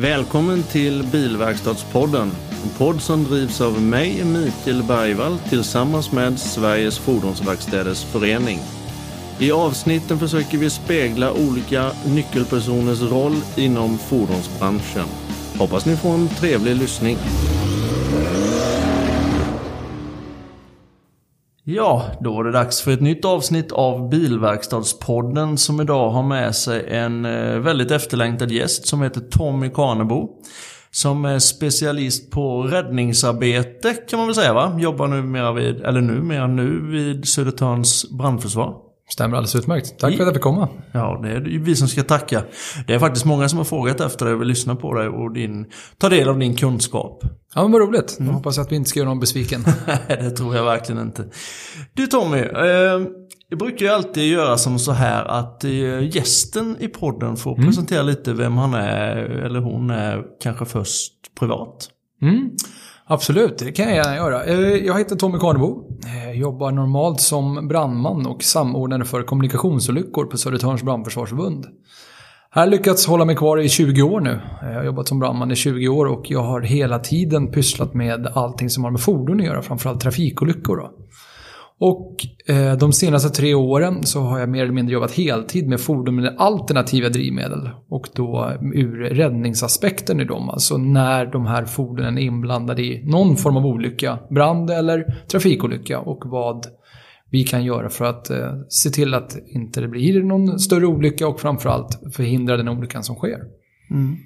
Välkommen till Bilverkstadspodden. En podd som drivs av mig, Mikael Bergvall, tillsammans med Sveriges Fordonsverkstäders Förening. I avsnitten försöker vi spegla olika nyckelpersoners roll inom fordonsbranschen. Hoppas ni får en trevlig lyssning. Ja, då var det dags för ett nytt avsnitt av Bilverkstadspodden som idag har med sig en eh, väldigt efterlängtad gäst som heter Tommy Karnebo. Som är specialist på räddningsarbete kan man väl säga va? Jobbar numera vid, eller numera nu vid Södertörns brandförsvar. Stämmer alldeles utmärkt. Tack för att jag fick komma. Ja, det är vi som ska tacka. Det är faktiskt många som har frågat efter dig och vill lyssna på dig och din, ta del av din kunskap. Ja, men vad roligt. Jag hoppas att vi inte ska göra någon besviken. Det tror jag verkligen inte. Du Tommy, eh, jag brukar ju alltid göra som så här att eh, gästen i podden får presentera lite vem han är eller hon är kanske först privat. Mm. Absolut, det kan jag gärna göra. Eh, jag heter Tommy Karnebo. Eh, jobbar normalt som brandman och samordnare för kommunikationsolyckor på Södertörns brandförsvarsförbund. Här har jag lyckats hålla mig kvar i 20 år nu. Eh, jag har jobbat som brandman i 20 år och jag har hela tiden pysslat med allting som har med fordon att göra, framförallt trafikolyckor. Då. Och eh, de senaste tre åren så har jag mer eller mindre jobbat heltid med fordon med alternativa drivmedel. Och då eh, ur räddningsaspekten i dem, alltså när de här fordonen är inblandade i någon form av olycka, brand eller trafikolycka och vad vi kan göra för att eh, se till att inte det blir någon större olycka och framförallt förhindra den olyckan som sker. Mm.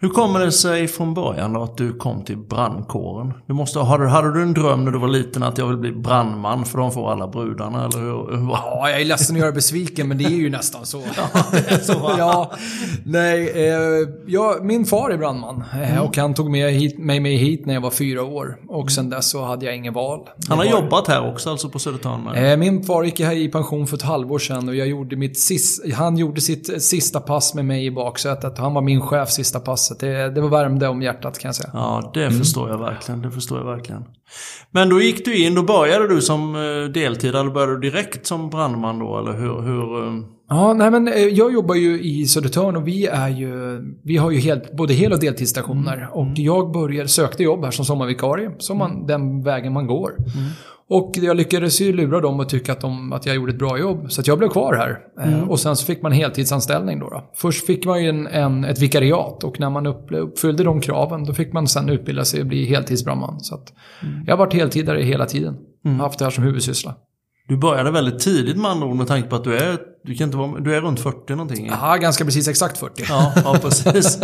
Hur kommer det sig från början att du kom till brandkåren? Du måste, hade, hade du en dröm när du var liten att jag vill bli brandman för de får alla brudarna eller hur? hur Ja, jag är ledsen att göra besviken, men det är ju nästan så. är så, ja, nej, eh, ja, min far är brandman eh, och han tog med hit, mig med hit när jag var fyra år. Och sen dess så hade jag ingen val. Han har var- jobbat här också, alltså på Södertörn? Eh, Min far gick här i pension för ett halvår sedan och jag gjorde mitt sis, han gjorde sitt sista pass med mig i baksätet. Han var min chef sista passet. Det, det var värmde om hjärtat kan jag säga. Ja, det förstår jag verkligen. Det förstår jag verkligen. Men då gick du in, då började du som eh, deltid, eller började du direkt som brandman då, eller hur? hur eh, Ja, nej men eh, jag jobbar ju i Södertörn och vi är ju, vi har ju helt, både hel och deltidsstationer. Och jag började, sökte jobb här som sommarvikarie, som man, den vägen man går. Och jag lyckades ju lura dem och tycka att, de, att jag gjorde ett bra jobb. Så att jag blev kvar här. Eh, Och sen så fick man heltidsanställning då. då. Först fick man ju en, en, ett vikariat och när man upp, uppfyllde de kraven då fick man sen utbilda sig och bli heltidsbrandman. Så att jag har varit heltidare hela tiden. Haft det här som huvudsyssla. Du började väldigt tidigt med andra ord med tanke på att du är, du kan inte vara, du är runt 40 någonting. Ja, ganska precis exakt 40. Ja, ja precis.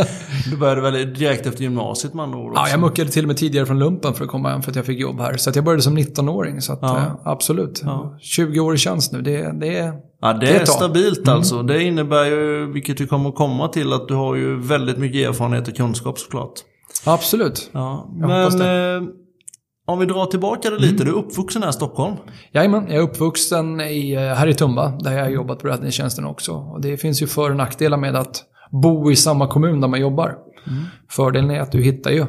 Du började väl direkt efter gymnasiet med andra ord också. Ja, jag muckade till och med tidigare från lumpen för att komma hem för att jag fick jobb här. Så att jag började som 19-åring. Så att, Ja. eh, absolut. 20 år i tjänst nu, det, det är... Ja, det, Det är stabilt alltså. Det innebär ju, vilket vi kommer att komma till, att du har ju väldigt mycket erfarenhet och kunskap såklart. Absolut. Ja, Jag men eh, om vi drar tillbaka det lite. Du är uppvuxen här i Stockholm. Jajamän, jag är uppvuxen i, eh, här i Tumba, där jag har jobbat på räddningstjänsten också. Och det finns ju för och nackdelar med att bo i samma kommun där man jobbar. Fördelen är att du hittar ju.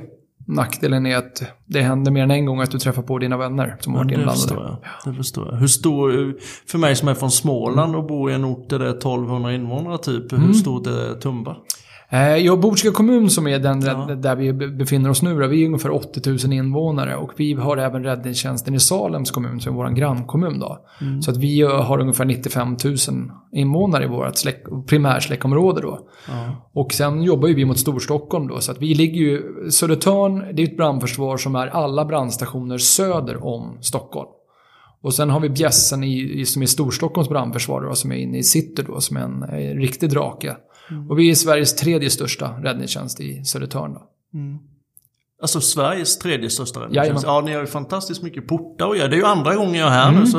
Nackdelen är att det händer mer än en gång att du träffar på dina vänner som har varit inblandade. förstår jag. Det förstår jag. Hur stor, för mig som är från Småland och bor i en ort där det är 1200 invånare typ. Mm. Hur stort är Tumba? Eh, Ja, Botkyrka kommun som är den där vi be- befinner oss nu, då, vi är ungefär 80 000 invånare och vi har även räddningstjänsten i Salems kommun som är vår grannkommun. Då. Så att vi eh, har ungefär 95 000 invånare i vårt släck, primärsläckområde. Då. Och sen jobbar ju vi mot Storstockholm då, så att vi ligger ju, Södertörn, det är ett brandförsvar som är alla brandstationer söder om Stockholm. Och sen har vi Bjässen i, som är Storstockholms brandförsvar då, som är inne i city då, som är en, eh, riktig drake. Och vi är Sveriges tredje största räddningstjänst i Södertörn då. Alltså Sveriges tredje största räddningstjänst. Jajamän. Ja, ni har ju fantastiskt mycket portar och ja, Det är ju andra gången jag är här Mm, nu så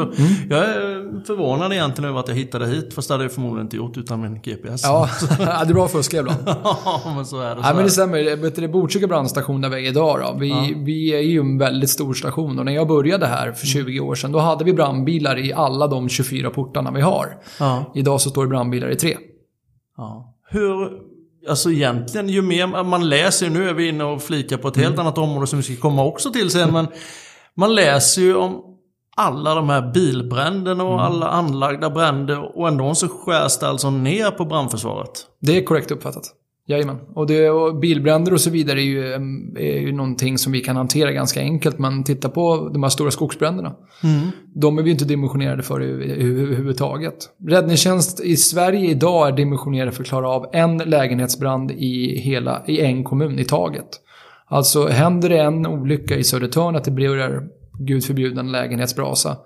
jag är förvånad egentligen över att jag hittade hit. Fast det hade jag förmodligen inte gjort utan min GPS. Ja, det är bra att fuska ibland. Ja, men så är det. Så Nej men det stämmer. Det är Botkyrka brandstation där vi är idag då. Vi, vi är ju en väldigt stor station och när jag började här för 20 år sedan då hade vi brandbilar i alla de 24 portarna vi har. Ja. Idag så står det brandbilar i tre. Ja. Hur, alltså egentligen ju mer man läser, nu är vi inne och flikar på ett helt annat område som vi ska komma också till sen, men Man läser ju om alla de här bilbränderna och alla anlagda bränder och ändå så skärs det alltså ner på brandförsvaret. Det är korrekt uppfattat. Jajamän. Och, det, och bilbränder och så vidare är ju, är ju någonting som vi kan hantera ganska enkelt. Men titta på de här stora skogsbränderna. De är vi inte dimensionerade för överhuvudtaget. Räddningstjänst i Sverige idag är dimensionerade för att klara av en lägenhetsbrand i, hela, i en kommun i taget. Alltså händer det en olycka i Södertörn att det blir, gud förbjude, en lägenhetsbrasa.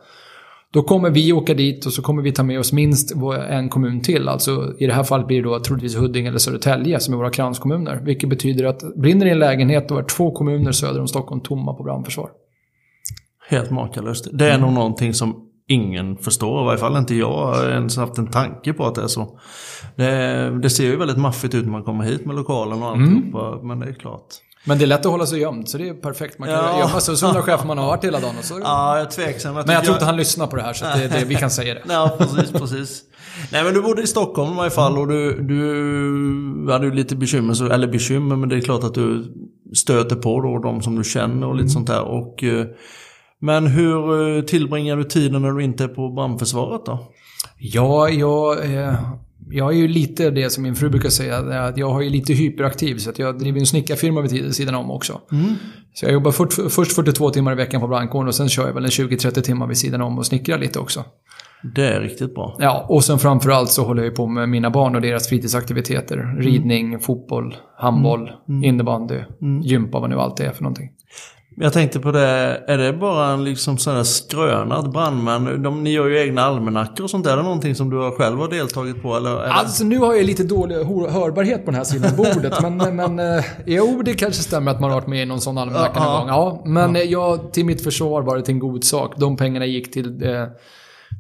Då kommer vi åka dit och så kommer vi ta med oss minst en kommun till. Alltså i det här fallet blir det då troligtvis Huddinge eller Södertälje som är våra kranskommuner. Vilket betyder att brinner i en lägenhet då är två kommuner söder om Stockholm tomma på brandförsvar. Helt makalöst. Det är nog någonting som ingen förstår. I varje fall inte jag har ens haft en tanke på att det är så. Det, det ser ju väldigt maffigt ut när man kommer hit med lokalen och alltihopa. Men det är klart. Men det är lätt att hålla sig gömd så det är perfekt. Man kan Ja. gömma sig och så undrar chefen man har varit hela dagen. Och så. Ja, jag är tveksam. Men jag tror inte han lyssnar på det här så det, det, vi kan säga det. Ja, precis, precis. Nej, men du bodde i Stockholm i varje fall och du, du hade ju lite bekymmer, så- eller bekymmer, men det är klart att du stöter på då de som du känner och lite sånt där. Och, eh, men hur eh, tillbringar du tiden när du inte är på brandförsvaret då? Ja, jag, eh, jag är ju lite det som min fru brukar säga. Att jag har ju lite hyperaktiv så att jag driver en snickarfirma vid sidan om också. Så jag jobbar fort, först 42 timmar i veckan på brandkåren och sen kör jag väl en 20-30 timmar vid sidan om och snickrar lite också. Det är riktigt bra. Ja, och sen framförallt så håller jag ju på med mina barn och deras fritidsaktiviteter. Ridning, fotboll, handboll, innebandy, gympa, vad nu allt det är för någonting. Jag tänkte på det, är det bara en liksom sån där skrönad brandman? De, ni gör ju egna almanackor och sånt där. Är det någonting som du har själv har deltagit på? Eller. Alltså nu har jag lite dålig hörbarhet på den här sidan av bordet. men men eh, jo, det kanske stämmer att man har varit med i någon sån almanacka någon Ja. gång. Ja, men eh, jag, till mitt försvar var det till en god sak. De pengarna gick till, eh,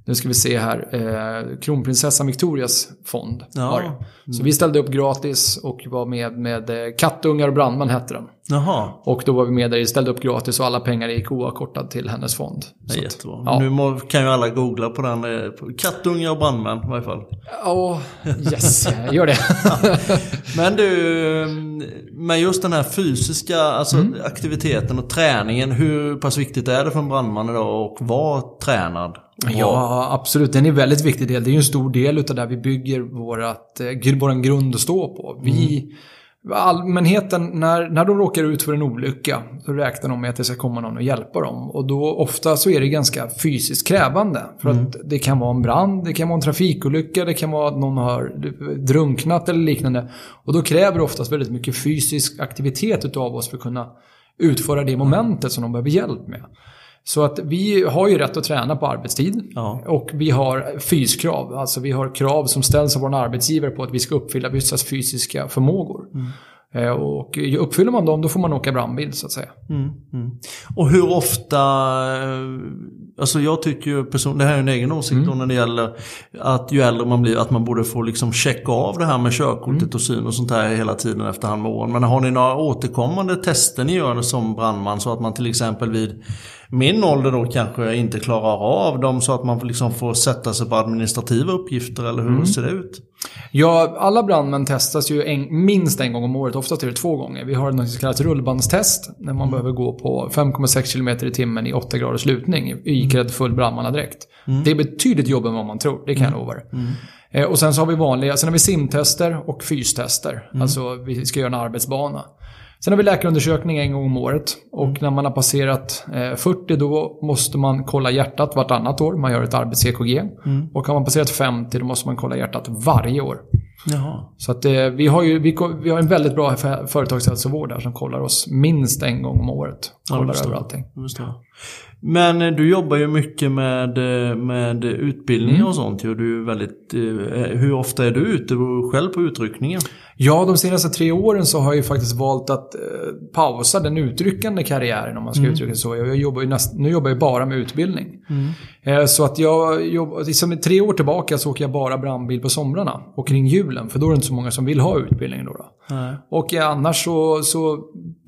nu ska vi se här, eh, kronprinsessan Victorias fond. Ja. Var det. Så vi ställde upp gratis och var med med eh, Kattungar och brandman hette den. Jaha, Och då var vi med där, ställde upp gratis och alla pengar gick oavkortat till hennes fond. det är att- jättebra. ja. Nu må, kan ju alla googla på den. eh, Kattungar och brandmän i varje fall. Ja, yes, gör det. Men du, med just den här fysiska alltså Mm. aktiviteten och träningen. Hur pass viktigt är det för en brandman idag att vara tränad? Ja, absolut. Den är en väldigt viktig del. Det är ju en stor del utav där vi bygger vårat, eh, våran grund att stå på. Vi, Allmänheten, när, när de råkar ut för en olycka, så räknar de med att det ska komma någon och hjälpa dem. Och då ofta så är det ganska fysiskt krävande. För att det kan vara en brand, det kan vara en trafikolycka, det kan vara att någon har drunknat eller liknande. Och då kräver det oftast väldigt mycket fysisk aktivitet utav oss för att kunna utföra det momentet som de behöver hjälp med. Så att vi har ju rätt att träna på arbetstid. Ja. Och vi har fyskrav. Alltså vi har krav som ställs av vår arbetsgivare på att vi ska uppfylla vissa fysiska förmågor. Eh, Och uppfyller man dem, då får man åka brandbil så att säga. Mm, mm. Och hur ofta, eh, alltså jag tycker ju person, det här är en egen åsikt Mm. då när det gäller att ju äldre man blir, att man borde få liksom checka av det här med körkortet Mm. och syn och sånt här hela tiden efterhand med åren. Men har ni några återkommande tester ni gör som brandman så att man till exempel vid min ålder då kanske inte klarar av dem så att man liksom får sätta sig på administrativa uppgifter eller hur Mm. ser det ut? Ja, alla brandmän testas ju en, minst en gång om året, oftast är det två gånger. Vi har något som kallas rullbandstest, när man behöver gå på 5,6 km i timmen i 8 graders lutning i iklädd full brandmannadräkt. Det är betydligt jobbigare än vad man tror, det kan jag lova er. Eh, Och sen så har vi vanliga, sen har vi simtester och fystester. Alltså vi ska göra en arbetsbana. Sen har vi läkarundersökning en gång om året. Och när man har passerat eh, 40 då måste man kolla hjärtat vartannat år. Man gör ett arbets-EKG. Och har man passerat 50 då måste man kolla hjärtat varje år. Jaha. Så att, eh, vi, har ju, vi, vi har en väldigt bra företagshälsovård där som kollar oss minst en gång om året. Ja, Kollar förstår. över allting. Men eh, du jobbar ju mycket med, eh, med utbildning Mm. och sånt. ju. Du är väldigt, eh, hur ofta är du ute själv på utryckningen? Ja, de senaste tre åren så har jag ju faktiskt valt att eh, pausa den utryckande karriären om man ska uttrycka det så. Jag jobbar näst, nu jobbar jag bara med utbildning. Eh, så att jag jobbar, liksom tre år tillbaka så åker jag bara brandbil på somrarna och kring julen. För då är det inte så många som vill ha utbildningen då. då. Nej. Och eh, annars så, så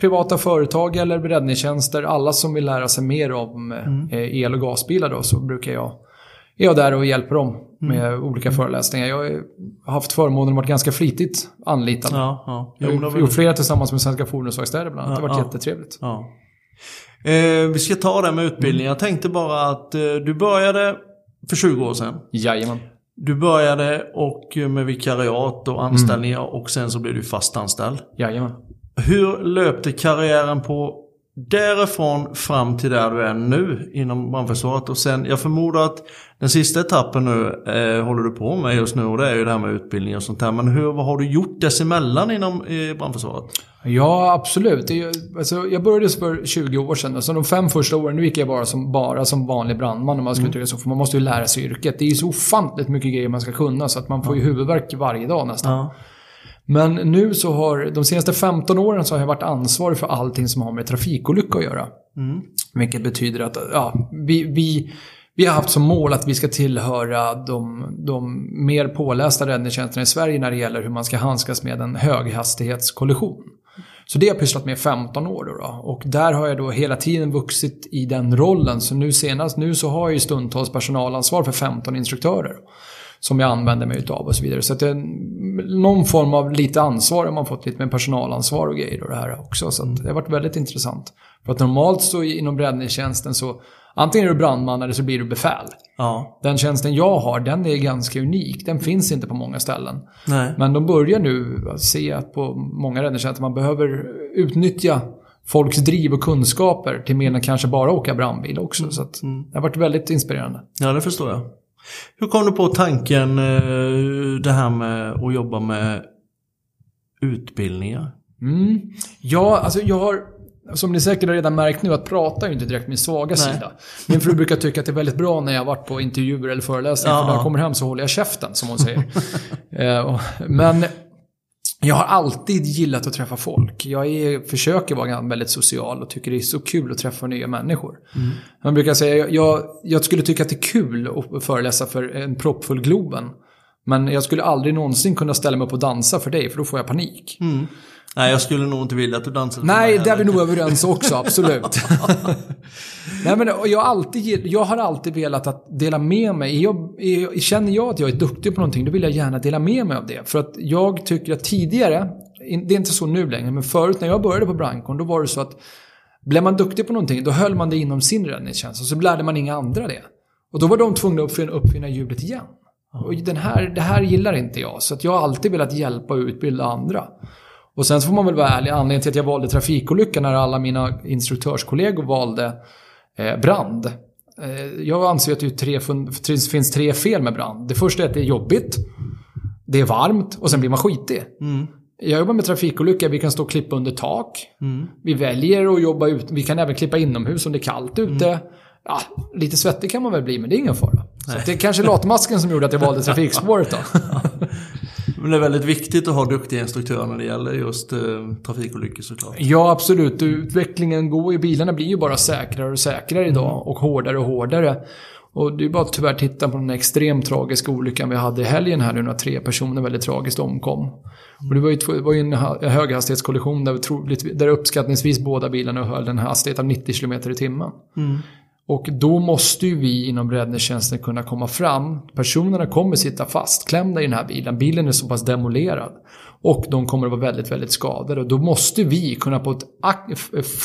privata företag eller räddningstjänster, alla som vill lära sig mer om eh, el och gasbilar då, så brukar jag är jag där och hjälper dem med olika föreläsningar. Jag har haft förmånen att vara ganska flitigt anlitad. Ja, ja. Jag har gjort, flera tillsammans med Svenska Fordonsverkstäder bland annat. Det har varit Ja. jättetrevligt. ja. Eh, vi ska ta det med utbildning. Jag tänkte bara att eh, du började för 20 år sedan. Jajamän. Du började och med vikariat och anställningar och sen så blev du fast anställd. Jajamän. Hur löpte karriären på därifrån fram till där du är nu inom brandförsvaret? Och sen, jag förmodar att den sista etappen nu eh, håller du på med just nu och det är ju det här med utbildning och sånt där. Men hur, vad har du gjort dessemellan inom eh, brandförsvaret? Ja, absolut. Det, alltså, jag började för 20 år sedan. Alltså, de fem första åren, nu gick jag bara som, bara som vanlig brandman om man skulle mm. så. För man måste ju lära sig yrket. Det är ju så ofantligt mycket grejer man ska kunna så att man får ju huvudvärk varje dag nästan. Ja. Men nu så har, de senaste 15 åren så har jag varit ansvarig för allting som har med trafikolycka att göra. Mm. Vilket betyder att ja, vi, vi, vi har haft som mål att vi ska tillhöra de, de mer pålästa räddningstjänsterna i Sverige när det gäller hur man ska handskas med en höghastighetskollision. Så det har jag pysslat med 15 år då, då, Och där har jag då hela tiden vuxit i den rollen. Så nu senast, nu så har jag ju stundtals personalansvar för 15 instruktörer som jag använder mig utav och så vidare. Så att det är någon form av lite ansvar har man fått lite med personalansvar och grejer och det här också. Så det har varit väldigt intressant. För att normalt så inom räddningstjänsten så antingen är du brandman eller så blir du befäl. Ja. Den tjänsten jag har, den är ganska unik. Den finns inte på många ställen. Nej. Men de börjar nu se att på många räddningstjänster man behöver utnyttja folks driv och kunskaper till mer än kanske bara åka brandbil också. Mm. Så mm. det har varit väldigt inspirerande. Ja, det förstår jag. Hur kom du på tanken eh, det här med att jobba med utbildningar? Mm. Ja, alltså jag har som ni säkert har redan märkt nu, att prata är ju inte direkt min svaga Nej. sida. Min fru brukar tycka att det är väldigt bra när jag har varit på intervjuer eller föreläsningar, ja. för när jag kommer hem så håller jag käften, som hon säger. Eh, men jag har alltid gillat att träffa folk. Jag är, försöker vara väldigt social och tycker det är så kul att träffa nya människor. Mm. Man brukar säga, jag, jag skulle tycka att det är kul att föreläsa för en proppfull Globen. Men jag skulle aldrig någonsin kunna ställa mig upp och dansa för dig, för då får jag panik. Mm. Nej, jag skulle nog inte vilja att du dansade Nej, där är vi nog överens också, absolut. Nej, men jag, alltid, jag har alltid velat att dela med mig. Jag, jag, känner jag att jag är duktig på någonting, då vill jag gärna dela med mig av det. För att jag tycker att tidigare, det är inte så nu längre, men förut när jag började på Brankon, då var det så att blev man duktig på någonting, då höll man det inom sin räddningstjänst. Och så lärde man inga andra det. Och då var de tvungna att uppfinna, uppfinna hjulet igen. Och den här, det här gillar inte jag. Så att jag har alltid velat hjälpa och utbilda andra. Och sen så får man väl vara ärlig, anledningen till att jag valde trafikolycka när alla mina instruktörskollegor valde eh, brand. Eh, jag anser att det tre, finns tre fel med brand. Det första är att det är jobbigt, det är varmt och sen blir man skitig. Mm. Jag jobbar med trafikolycka, vi kan stå och klippa under tak. Mm. Vi väljer att jobba ut, vi kan även klippa inomhus om det är kallt ute. Mm. Ja, lite svettig kan man väl bli, men det är ingen fara. Så det är kanske latmasken som gjorde att jag valde trafikspåret då. Men det är väldigt viktigt att ha duktiga instruktörer när det gäller just eh, trafikolyckor såklart. Ja, absolut. Utvecklingen går ju, bilarna blir ju bara säkrare och säkrare idag mm. och hårdare och hårdare. Och det är bara att tyvärr titta på den extremt tragiska olyckan vi hade i helgen här nu när tre personer väldigt tragiskt omkom. Och det var ju, det var ju en höghastighetskollision där, där uppskattningsvis båda bilarna höll en hastighet av 90 km i timmen. Mm. Och då måste ju vi inom räddningstjänsten kunna komma fram. Personerna kommer sitta fastklämda i den här bilen. Bilen är så pass demolerad. Och de kommer att vara väldigt, väldigt skadade. Och då måste vi kunna på ett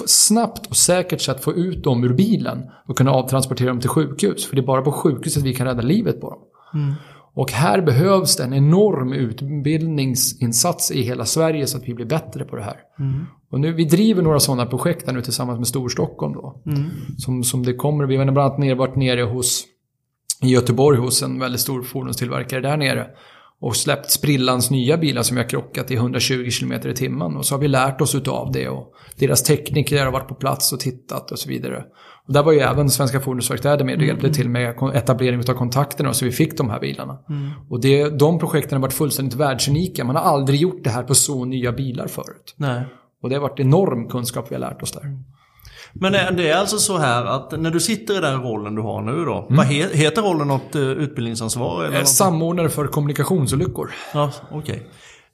snabbt och säkert sätt få ut dem ur bilen. Och kunna avtransportera dem till sjukhus. För det är bara på sjukhuset vi kan rädda livet på dem. Mm. Och här behövs det en enorm utbildningsinsats i hela Sverige så att vi blir bättre på det här. Mm. Och nu, vi driver några sådana projekt här nu tillsammans med Storstockholm då. Mm. Som, som det kommer, vi har bland annat ner, varit nere hos, i Göteborg hos en väldigt stor fordonstillverkare där nere. Och släppt sprillans nya bilar som vi har krockat i 120 km i timmen. Och så har vi lärt oss utav det. Och deras tekniker har varit på plats och tittat och så vidare. Där var ju även Svenska Fordonsverkstäder med och hjälpte mm. till med etablering av kontakterna så vi fick de här bilarna. Mm. Och det, de projekten har varit fullständigt världsunika. Man har aldrig gjort det här på så nya bilar förut. Nej. Och det har varit enorm kunskap vi har lärt oss där. Men det är alltså så här att när du sitter i den rollen du har nu då. Mm. Vad heter rollen något eh, utbildningsansvar? Eller Samordnare för kommunikationsolyckor. Ja, okej. Okay.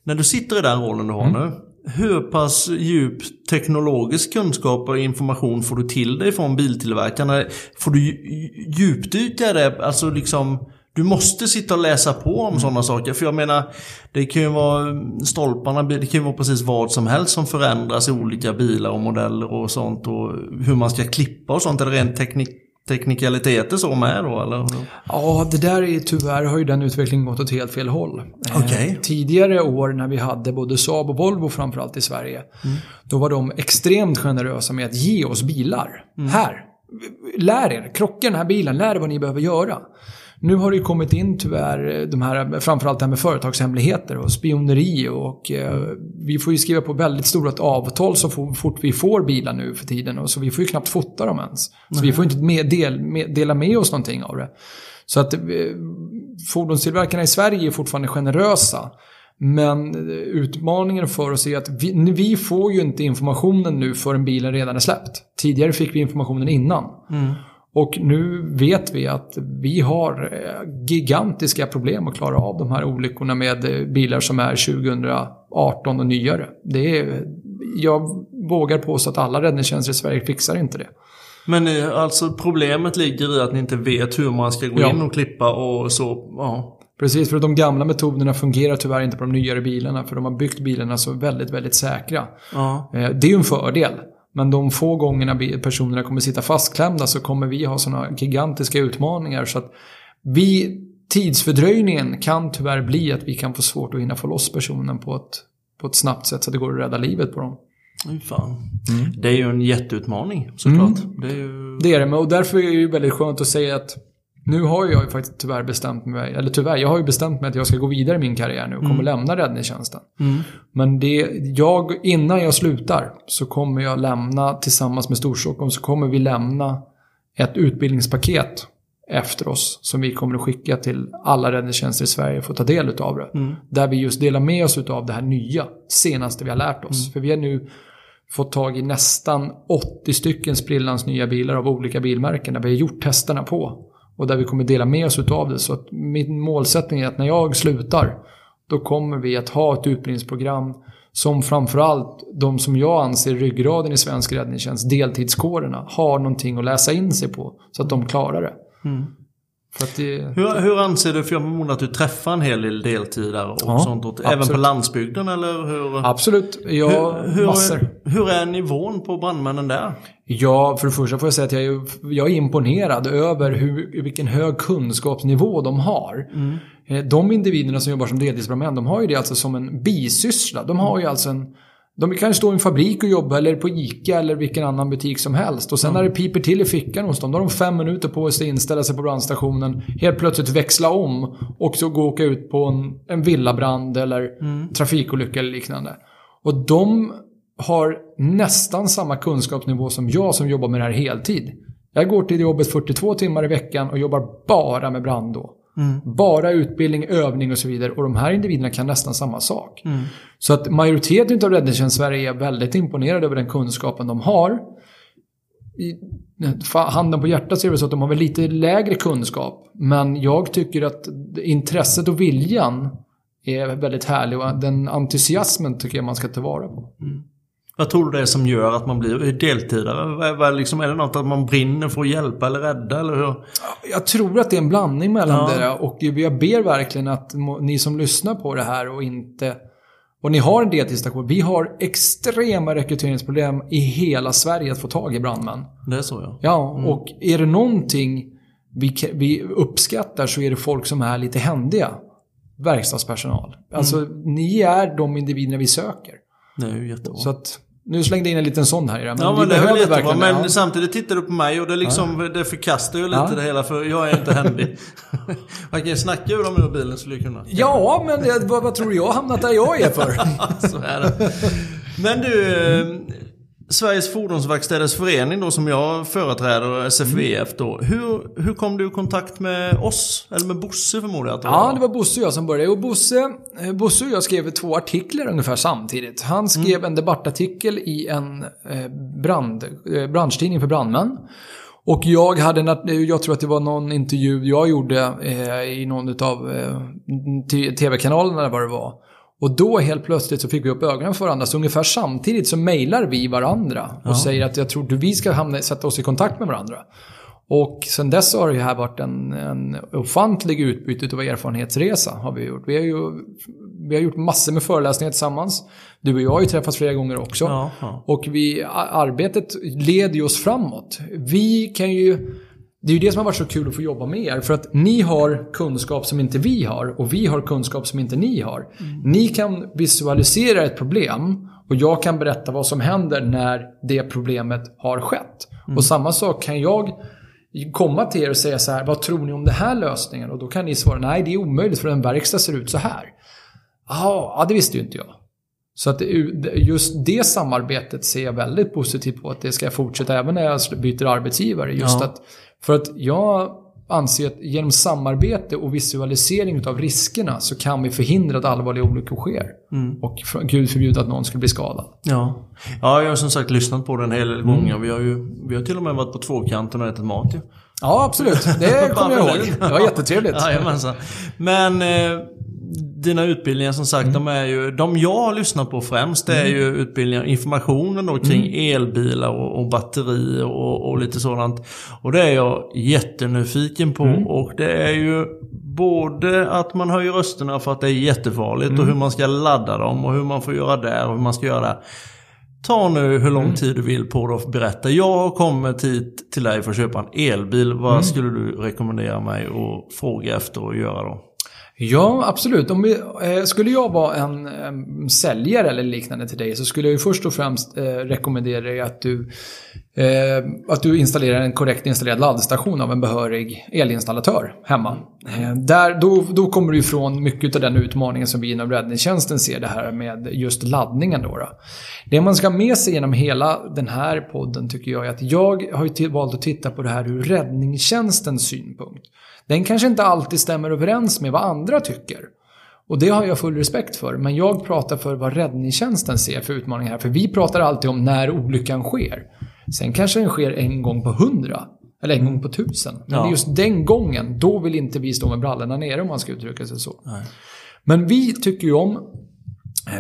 När du sitter i den rollen du har mm. nu. Hur pass djup teknologisk kunskap och information får du till dig från biltillverkarna? Får du djupdyka det? Alltså liksom du måste sitta och läsa på om sådana saker. För jag menar, det kan ju vara stolparna, det kan ju vara precis vad som helst som förändras i olika bilar och modeller och sånt. Och hur man ska klippa och sånt. Det rent teknik, teknikaliteter så med då eller? Ja, det där är tyvärr har ju den utvecklingen gått åt helt fel håll. Okay. Eh, tidigare år när vi hade både Saab och Volvo framförallt i Sverige. Mm. Då var de extremt generösa med att ge oss bilar. Mm. Här, lär er, krocka den här bilen, lär er vad ni behöver göra. Nu har det ju kommit in tyvärr de här, framförallt det här med företagshemligheter och spioneri och eh, vi får ju skriva på väldigt stora avtal så fort vi får bilar nu för tiden och så vi får ju knappt fota dem ens. Så mm. vi får inte med, del, med, dela med oss någonting av det. Så att eh, fordonstillverkarna i Sverige är fortfarande generösa. Men utmaningen för oss är att vi, vi, får ju inte informationen nu förrän bilen redan är släppt. Tidigare fick vi informationen innan. Mm. Och nu vet vi att vi har eh, gigantiska problem att klara av de här olyckorna med eh, bilar som är 2018 och nyare. Det är, jag vågar påstå att alla räddningstjänster i Sverige fixar inte det. Men eh, alltså problemet ligger i att ni inte vet hur man ska gå ja. in och klippa och så, ja. Precis, för de gamla metoderna fungerar tyvärr inte på de nyare bilarna för de har byggt bilarna så väldigt, väldigt säkra. Ja. Det är ju en fördel. Men de få gångerna personerna kommer sitta fastklämda så kommer vi ha sådana gigantiska utmaningar så att vi, tidsfördröjningen kan tyvärr bli att vi kan få svårt att hinna få loss personen på ett, på ett snabbt sätt så att det går att rädda livet på dem. Fan. Mm. Det är ju en jätteutmaning såklart. Mm. Det, är ju... det är det, och därför är det ju väldigt skönt att säga att nu har jag ju faktiskt tyvärr bestämt mig, eller tyvärr, jag har ju bestämt mig att jag ska gå vidare i min karriär nu och kommer mm. lämna räddningstjänsten. Mm. Men det, jag, innan jag slutar så kommer jag lämna, tillsammans med Storstockholm, så kommer vi lämna ett utbildningspaket efter oss som vi kommer att skicka till alla räddningstjänster i Sverige för att ta del av det. Mm. Där vi just delar med oss av det här nya, senaste vi har lärt oss. Mm. För vi har nu fått tag i nästan 80 stycken sprillans nya bilar av olika bilmärken där vi har gjort testerna på. Och där vi kommer dela med oss utav det. Så att min målsättning är att när jag slutar då kommer vi att ha ett utbildningsprogram som framförallt de som jag anser ryggraden i svensk räddningstjänst, deltidskårerna, har någonting att läsa in sig på. Så att de klarar det. Mm. Det, hur, hur, anser du, för jag förmodar att du träffar en hel del deltidare och ja, sånt. Och, även på landsbygden eller hur? Absolut, ja hur, hur, massor. Hur är nivån på brandmännen där? Ja, för det första får jag säga att jag är, jag är imponerad över hur, vilken hög kunskapsnivå de har. Mm. Eh, de individerna som jobbar som deltidsbrandmän, de har ju det alltså som en bisyssla. De har ju alltså en de kan stå i en fabrik och jobba eller på ICA eller vilken annan butik som helst. Och sen när det piper till i fickan hos dem, då har de fem minuter på sig att inställa sig på brandstationen. Helt plötsligt växla om och så gå och åka ut på en, en villabrand eller mm. trafikolycka eller liknande. Och de har nästan samma kunskapsnivå som jag som jobbar med det här heltid. Jag går till jobbet 42 timmar i veckan och jobbar bara med brand då. Mm. Bara utbildning, övning och så vidare. Och de här individerna kan nästan samma sak. Mm. Så att majoriteten av räddningstjänst Sverige är väldigt imponerade över den kunskapen de har. I handen på hjärtat så är det så att de har väl lite lägre kunskap. Men jag tycker att intresset och viljan är väldigt härlig och den entusiasmen tycker jag man ska tillvara på. Mm. Vad tror du det är som gör att man blir deltidare? Liksom, är det något att man brinner för att hjälpa eller rädda? Eller hur? Jag tror att det är en blandning mellan ja. det och jag ber verkligen att ni som lyssnar på det här och inte och ni har en deltidsstation. Vi har extrema rekryteringsproblem i hela Sverige att få tag i brandmän. Det är så ja. Ja, mm. och är det någonting vi, vi uppskattar så är det folk som är lite händiga. Verkstadspersonal. Alltså, mm. ni är de individerna vi söker. Det är ju jättebra. Så att, nu slängde jag in en liten sån här i det. Men ja, men det väl jättebra. Men ja. samtidigt tittar du på mig och det, liksom, ja. det förkastar ju lite ja. det hela för jag är inte händig. Man kan ju snacka ur dem ur bilen skulle du kunna. Ja, men det, vad, vad tror du jag hamnat där jag är för? Så är det. Men du. Sveriges Fordonsverkstäders Förening då som jag företräder, SFVF då. Hur, hur kom du i kontakt med oss? Eller med Bosse förmodar jag att det var? Ja, det var Bosse och jag som började. Och Bosse, eh, Bosse och jag skrev två artiklar ungefär samtidigt. Han skrev mm. en debattartikel i en eh, brand, eh, branschtidning för brandmän. Och jag hade, jag tror att det var någon intervju jag gjorde i någon av tv-kanalerna eller vad det var. Och då helt plötsligt så fick vi upp ögonen för varandra. Så ungefär samtidigt så mejlar vi varandra och ja. säger att jag tror att vi ska hamna, sätta oss i kontakt med varandra. Och sen dess har det här varit en, en ofantlig utbyte av erfarenhetsresa. Har vi, gjort. Vi, har ju, vi har gjort massor med föreläsningar tillsammans. Du och jag har ju träffats flera gånger också. Ja, ja. Och vi, arbetet leder ju oss framåt. Vi kan ju... Det är ju det som har varit så kul att få jobba med er. För att ni har kunskap som inte vi har och vi har kunskap som inte ni har. Ni kan visualisera ett problem och jag kan berätta vad som händer när det problemet har skett. Och samma sak kan jag komma till er och säga så här, vad tror ni om den här lösningen? Och då kan ni svara, nej det är omöjligt för en verkstad ser ut så här. Jaha, ja det visste ju inte jag. Så att just det samarbetet ser jag väldigt positivt på att det ska fortsätta även när jag byter arbetsgivare. Just Ja. att, för att jag anser att genom samarbete och visualisering av riskerna så kan vi förhindra att allvarliga olyckor sker. Och för, gud förbjude att någon skulle bli skadad. Ja. ja, jag har som sagt lyssnat på den en hel del gånger. Vi har ju vi har till och med varit på tvåkanten och ätit mat ju. Ja, absolut. Det kommer jag ihåg. Det var jättetrevligt. Jajamensan. Men eh, dina utbildningar som sagt, de är ju... De jag har lyssnat på främst, det är ju utbildningar, informationen då kring elbilar och, och batteri och, och lite sådant. Och det är jag jättenyfiken på. Och det är ju både att man höjer rösterna för att det är jättefarligt och hur man ska ladda dem och hur man får göra där och hur man ska göra där. Ta nu hur lång tid du vill på dig att berätta. Jag har kommit hit till dig för att köpa en elbil. Vad skulle du rekommendera mig att fråga efter och göra då? Ja, absolut. Om vi, eh, skulle jag vara en eh, säljare eller liknande till dig så skulle jag ju först och främst eh, rekommendera dig att du, eh, att du installerar en korrekt installerad laddstation av en behörig elinstallatör hemma. Eh, där, då, då kommer du ifrån mycket av den utmaningen som vi inom räddningstjänsten ser det här med just laddningen. Då, då. Det man ska ha med sig genom hela den här podden tycker jag är att jag har ju till, valt att titta på det här ur räddningstjänstens synpunkt. Den kanske inte alltid stämmer överens med vad andra tycker. Och det har jag full respekt för. Men jag pratar för vad räddningstjänsten ser för utmaningar här. För vi pratar alltid om när olyckan sker. Sen kanske den sker en gång på hundra. Eller en gång på tusen. Men Ja. just den gången, då vill inte vi stå med brallorna nere om man ska uttrycka sig så. Men vi tycker ju om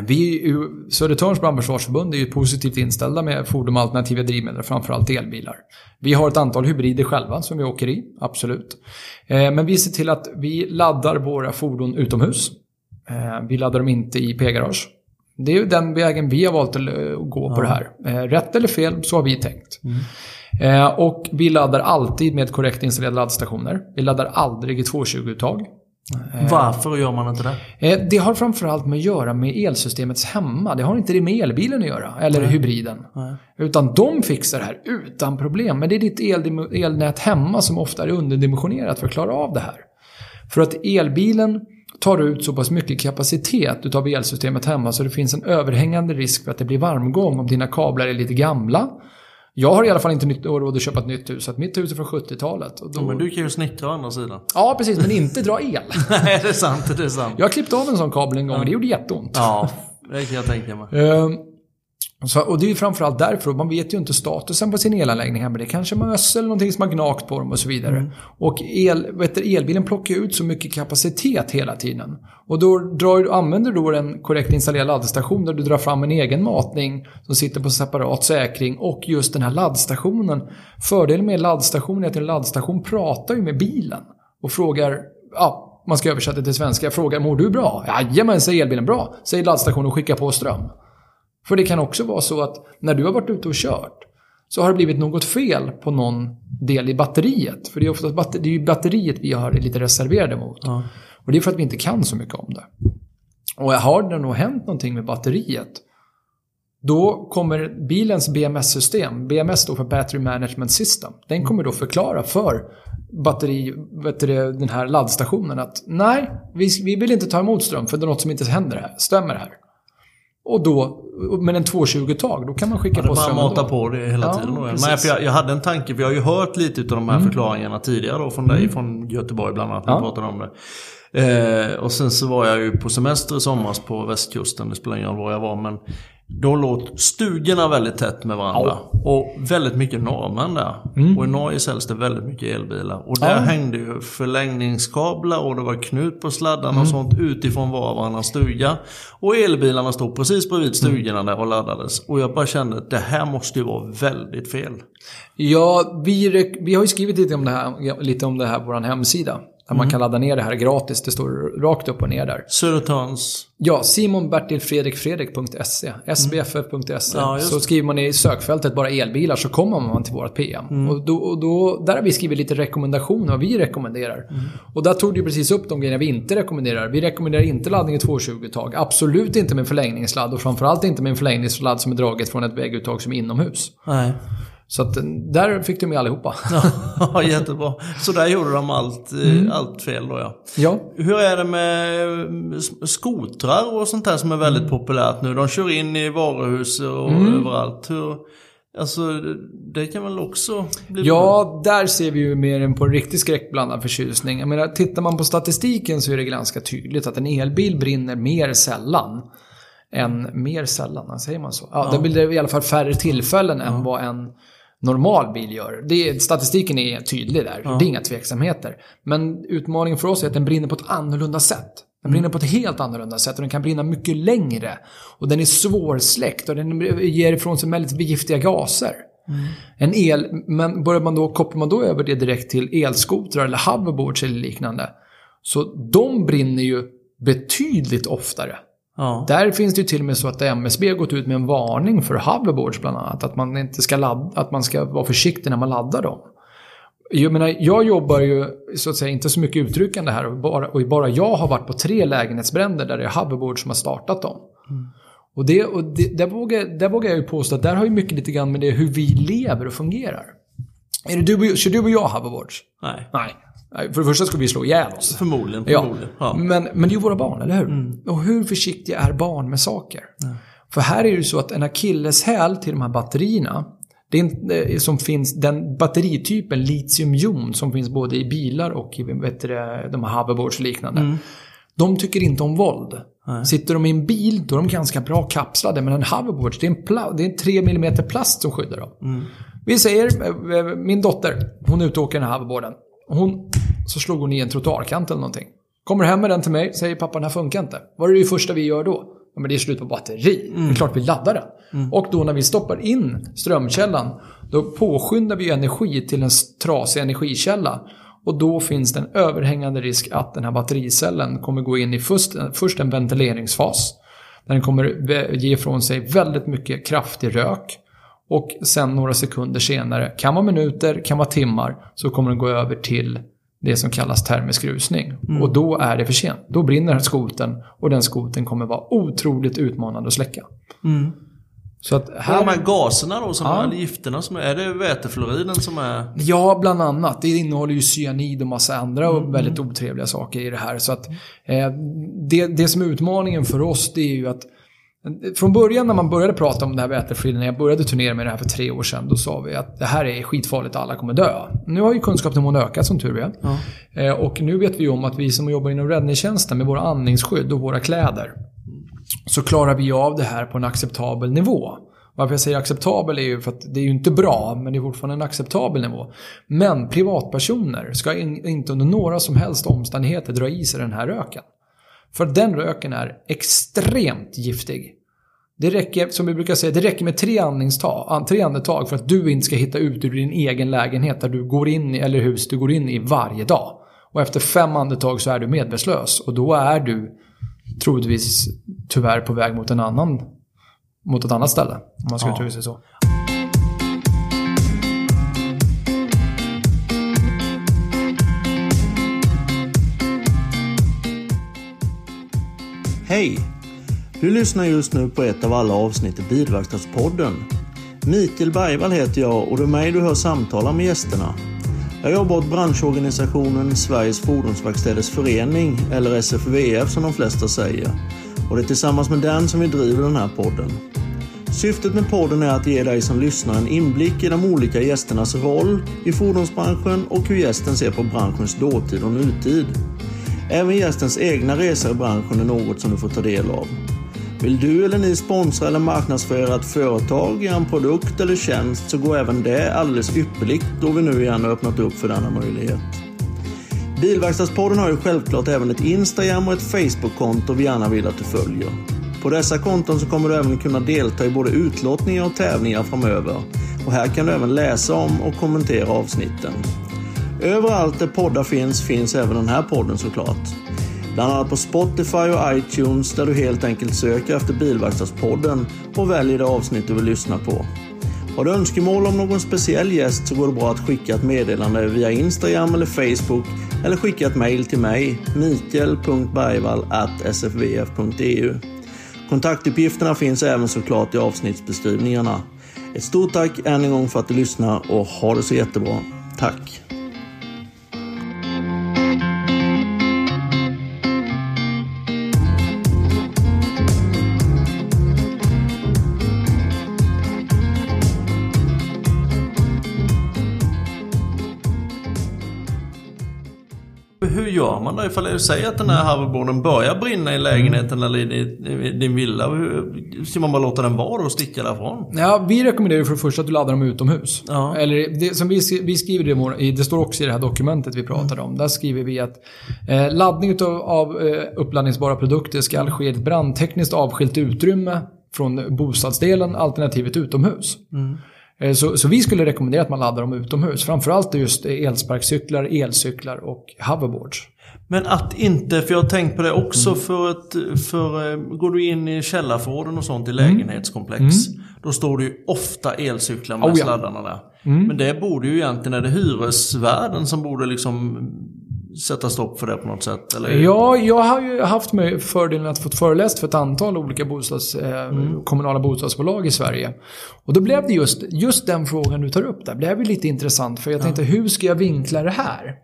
vi är ju, Södertörns brandförsvarsförbund är ju positivt inställda med fordon med alternativa drivmedel, framförallt elbilar. Vi har ett antal hybrider själva som vi åker i, absolut. Eh, Men vi ser till att vi laddar våra fordon utomhus. Eh, Vi laddar dem inte i P-garage. Det är ju den vägen vi har valt att eh, gå på det här. Eh, Rätt eller fel, så har vi tänkt. Eh, Och vi laddar alltid med korrekt installerade laddstationer. Vi laddar aldrig i 220-uttag. Varför gör man inte det? Eh, Det har framförallt med att göra med elsystemets hemma. Det har inte det med elbilen att göra, eller hybriden. Utan de fixar det här utan problem. Men det är ditt elnät hemma som ofta är underdimensionerat för att klara av det här. För att elbilen tar ut så pass mycket kapacitet utav elsystemet hemma så det finns en överhängande risk för att det blir varmgång om dina kablar är lite gamla. Jag har i alla fall inte nytt- råd att köpa ett nytt hus, så att mitt hus är från 70-talet. Och då... Men du kan ju snickra å andra sidan. Ja, precis, men inte dra el. Nej, det är sant. Det är sant. Jag har klippt av en sån kabel en gång och det gjorde jätteont. Ja, det kan jag tänka mig. Så, och det är ju framförallt därför, man vet ju inte statusen på sin elanläggning hemma. Det kanske är möss eller någonting som har gnagt på dem och så vidare. Och el, vet du, elbilen plockar ut så mycket kapacitet hela tiden. Och då drar, använder du då en korrekt installerad laddstation där du drar fram en egen matning som sitter på separat säkring och just den här laddstationen. Fördelen med laddstationen är att en laddstation pratar ju med bilen och frågar, ja, man ska översätta till svenska, frågar mår du bra? Jajamän, säger elbilen. Bra, säger laddstationen och skickar på ström. För det kan också vara så att när du har varit ute och kört så har det blivit något fel på någon del i batteriet. För det är, oftast batter- det är ju batteriet vi har lite reserverade mot. Ja. Och det är för att vi inte kan så mycket om det. Och har det nog hänt någonting med batteriet då kommer bilens BMS-system, BMS står för Battery Management System, den kommer då förklara för batteri, du, den här laddstationen att nej, vi, vi vill inte ta emot ström för det är något som inte händer här, stämmer här. Och då, med en 220-tag, då kan man skicka Ja, på bara ström mata ändå. på det hela Ja, tiden. Men precis. Mm. för jag, jag hade en tanke, för jag har ju hört lite av de här förklaringarna tidigare då från dig, från Göteborg bland annat, när Ja. pratade om det. Eh, och sen så var jag ju på semester i somras på västkusten, det spelar ingen roll var jag var, men Då låg stugorna väldigt tätt med varandra. Och väldigt mycket norrmän där. Och i Norge säljs det väldigt mycket elbilar. Och där Ja. hängde ju förlängningskablar och det var knut på sladdarna och sånt utifrån var och varannan stuga. Och elbilarna stod precis bredvid stugorna där och laddades. Och jag bara kände att det här måste ju vara väldigt fel. Ja, vi, vi har ju skrivit lite om det här, lite om det här på vår hemsida. Där man kan ladda ner det här gratis. Det står rakt upp och ner där. Södertörns... Ja, simonbertilfredrikfredrik.se, sbff.se. Ja, så skriver man i sökfältet bara elbilar så kommer man till vårt PM. Och, då, och då, där har vi skrivit lite rekommendationer, vad vi rekommenderar. Och där tog du precis upp de grejerna vi inte rekommenderar. Vi rekommenderar inte laddning i 220-tag. Absolut inte med förlängningssladd och framförallt inte med en förlängningssladd som är draget från ett vägguttag som är inomhus. Nej. Så att, där fick du med allihopa. Ja, jättebra. Så där gjorde de allt, eh, allt fel då ja. ja. Hur är det med eh, skotrar och sånt där som är väldigt populärt nu? De kör in i varuhus och överallt. Hur, alltså, det kan väl också bli Ja, där ser vi ju mer än på en riktig skräckblandad förtjusning. Jag menar, tittar man på statistiken så är det ganska tydligt att en elbil brinner mer sällan. Än, mer sällan, säger man så? Ja, det blir i alla fall färre tillfällen än vad en normal bil gör. Det, statistiken är tydlig där, det är inga tveksamheter. Men utmaningen för oss är att den brinner på ett annorlunda sätt. Den brinner på ett helt annorlunda sätt och den kan brinna mycket längre. Och den är svårsläckt och den ger ifrån sig väldigt giftiga gaser. En el, men börjar man då, kopplar man då över det direkt till elskotrar eller hoverboards eller liknande. Så de brinner ju betydligt oftare. Ja. Där finns det ju till och med så att MSB har gått ut med en varning för hoverboards bland annat. Att man inte ska ladda, att man ska vara försiktig när man laddar dem. Jag menar, jag jobbar ju så att säga inte så mycket uttryckande här och bara, och bara jag har varit på tre lägenhetsbränder där det är hoverboards som har startat dem. Och, det, och det, där, vågar, där vågar jag ju påstå att där har ju mycket lite grann med det hur vi lever och fungerar. Är det du, kör du och jag hoverboards? Nej. Nej. Nej, För det första skulle vi slå ihjäl oss. Förmodligen. Ja, förmodligen. Ja. Men, men det är ju våra barn, eller hur? Och hur försiktiga är barn med saker? För här är det ju så att en akilleshäl till de här batterierna, det är eh, som finns, den batteritypen litiumjon som finns både i bilar och i vet du, de här hoverboards och liknande. De tycker inte om våld. Sitter de i en bil, då är de ganska bra kapslade. Men en hoverboard, det är en, pla- det är en 3 mm plast som skyddar dem. Vi säger, eh, min dotter, hon är ute och åker den här hoverboarden. Hon, så slog hon i en trottoarkant eller någonting. Kommer hem med den till mig, säger pappa den här funkar inte. Vad är det första vi gör då? Ja, men det är slut på batteri. Det är klart vi laddar den. Och då när vi stoppar in strömkällan, då påskyndar vi energi till en trasig energikälla. Och då finns det en överhängande risk att den här battericellen kommer gå in i först, först en ventileringsfas. Där den kommer ge ifrån sig väldigt mycket kraftig rök. Och sen några sekunder senare, kan vara minuter, kan vara timmar, så kommer den gå över till det som kallas termisk rusning. Och då är det för sent. Då brinner den skoten och den skoten kommer vara otroligt utmanande att släcka. Så att Och de här... här gaserna då, som Ja. är, gifterna, som är, är det vätefluoriden som är... Ja, bland annat. Det innehåller ju cyanid och massa andra och väldigt otrevliga saker i det här. Så att eh, det, det som är utmaningen för oss det är ju att från början när man började prata om det här vätefluoriden, när jag började turnera med det här för tre år sedan, då sa vi att det här är skitfarligt, alla kommer dö. Nu har ju kunskapsnivån ökat som tur är. Eh, och nu vet vi om att vi som jobbar inom räddningstjänsten med våra andningsskydd och våra kläder, så klarar vi av det här på en acceptabel nivå. Varför jag säger acceptabel är ju för att det är ju inte bra, men det är fortfarande en acceptabel nivå. Men privatpersoner ska in, inte under några som helst omständigheter dra i sig den här röken. För den röken är extremt giftig. Det räcker, som vi brukar säga, det räcker med tre, andningstag, an- tre andetag för att du inte ska hitta ut ur din egen lägenhet där du går in i, eller hus du går in i varje dag. Och efter fem andetag så är du medvetslös och då är du troligtvis tyvärr på väg mot en annan mot ett annat ställe. Om man ska Ja. uttrycka sig så. Hej! Du lyssnar just nu på ett av alla avsnitt i Bilverkstadspodden. Mikael Bergvall heter jag och det är mig du hör samtala med gästerna. Jag jobbar åt branschorganisationen Sveriges Fordonsverkstäders Förening, eller SFVF som de flesta säger. Och det är tillsammans med den som vi driver den här podden. Syftet med podden är att ge dig som lyssnar en inblick i de olika gästernas roll i fordonsbranschen och hur gästen ser på branschens dåtid och nutid. Även gästens egna resor i branschen är något som du får ta del av. Vill du eller ni sponsra eller marknadsföra ett företag, en produkt eller tjänst så går även det alldeles ypperligt då vi nu igen har öppnat upp för denna möjlighet. Bilverkstadspodden har ju självklart även ett Instagram och ett Facebook-konto vi gärna vill att du följer. På dessa konton så kommer du även kunna delta i både utlottningar och tävlingar framöver. Och här kan du även läsa om och kommentera avsnitten. Överallt där poddar finns, finns även den här podden såklart. Bland annat på Spotify och iTunes där du helt enkelt söker efter Bilverkstadspodden och väljer det avsnitt du vill lyssna på. Har du önskemål om någon speciell gäst så går det bra att skicka ett meddelande via Instagram eller Facebook eller skicka ett mail till mig, mikael.bergvall.sfvf.eu. Kontaktuppgifterna finns även såklart i avsnittsbeskrivningarna. Ett stort tack än en gång för att du lyssnar och ha det så jättebra. Tack! Ifall du säger att den här hoverboarden börjar brinna i lägenheten eller i din villa? Ska man bara låta den vara och sticka därifrån? Ja, vi rekommenderar för det första att du laddar dem utomhus. Ja. Eller det, som vi, vi skriver det, det står också i det här dokumentet vi pratade om. Där skriver vi att eh, laddning utav, av eh, uppladdningsbara produkter ska ske i ett brandtekniskt avskilt utrymme från bostadsdelen, alternativet utomhus. Mm. Eh, så, så, vi skulle rekommendera att man laddar dem utomhus. Framförallt just elsparkcyklar, elcyklar och hoverboards. Men att inte, för jag har tänkt på det också mm. för att, för eh, går du in i källarförråden och sånt i mm. lägenhetskomplex. Mm. Då står det ju ofta elcyklar med oh, ja. sladdarna där. Mm. Men det borde ju egentligen, är det hyresvärden som borde liksom sätta stopp för det på något sätt? Eller? Ja, jag har ju haft med fördelen att få föreläst för ett antal olika bostads, eh, mm. kommunala bostadsbolag i Sverige. Och då blev det just, just den frågan du tar upp där, blev lite intressant. För jag tänkte, ja. hur ska jag vinkla det här?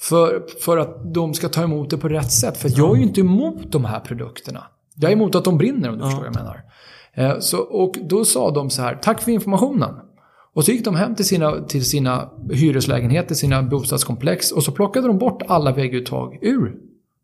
För, för att de ska ta emot det på rätt sätt. För jag är ju inte emot de här produkterna. Jag är emot att de brinner om du ja. förstår vad jag menar. Eh, så, och då sa de så här, tack för informationen. Och så gick de hem till sina, till sina hyreslägenheter, sina bostadskomplex och så plockade de bort alla vägguttag ur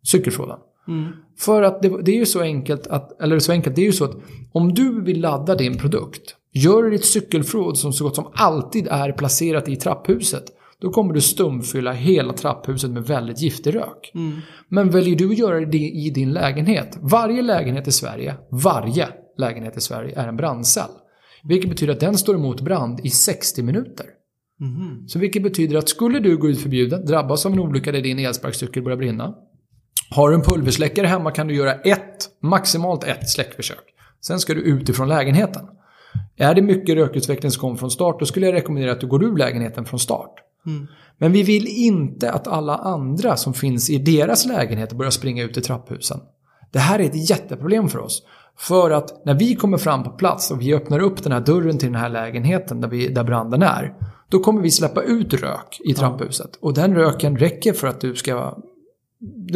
cykelfrådan. Mm. För att det, det, är ju så enkelt att, eller så enkelt, det är ju så att om du vill ladda din produkt, gör ditt cykelförråd som så gott som alltid är placerat i trapphuset, då kommer du stumfylla hela trapphuset med väldigt giftig rök. Mm. Men väljer du att göra det i din lägenhet, varje lägenhet i Sverige, varje lägenhet i Sverige är en brandcell. Vilket betyder att den står emot brand i 60 minuter. Mm. Så vilket betyder att skulle du gå ut förbjuden, drabbas av en olycka där din elsparkcykel börjar brinna. Har du en pulversläckare hemma kan du göra ett, maximalt ett släckförsök. Sen ska du ut ifrån lägenheten. Är det mycket rökutveckling som kommer från start, då skulle jag rekommendera att du går ur lägenheten från start. Mm. Men vi vill inte att alla andra som finns i deras lägenheter börjar springa ut i trapphusen. Det här är ett jätteproblem för oss. För att när vi kommer fram på plats och vi öppnar upp den här dörren till den här lägenheten där, vi, där branden är. Då kommer vi släppa ut rök i trapphuset. Och den röken räcker för att du ska,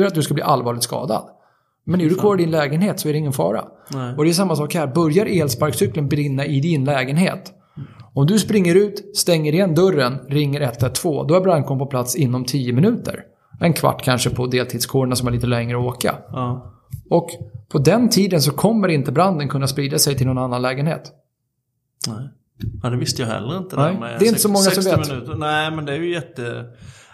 att du ska bli allvarligt skadad. Men är du kvar i din lägenhet så är det ingen fara. Nej. Och det är samma sak här. Börjar elsparkcykeln brinna i din lägenhet. Om du springer ut, stänger igen dörren, ringer 112, då är brandkåren på plats inom 10 minuter. En kvart kanske på deltidskårerna som har lite längre att åka. Ja. Och på den tiden så kommer inte branden kunna sprida sig till någon annan lägenhet. Nej. Ja, det visste jag heller inte. Nej, det är inte så många som vet. Minuter. Nej, men det är ju jätte...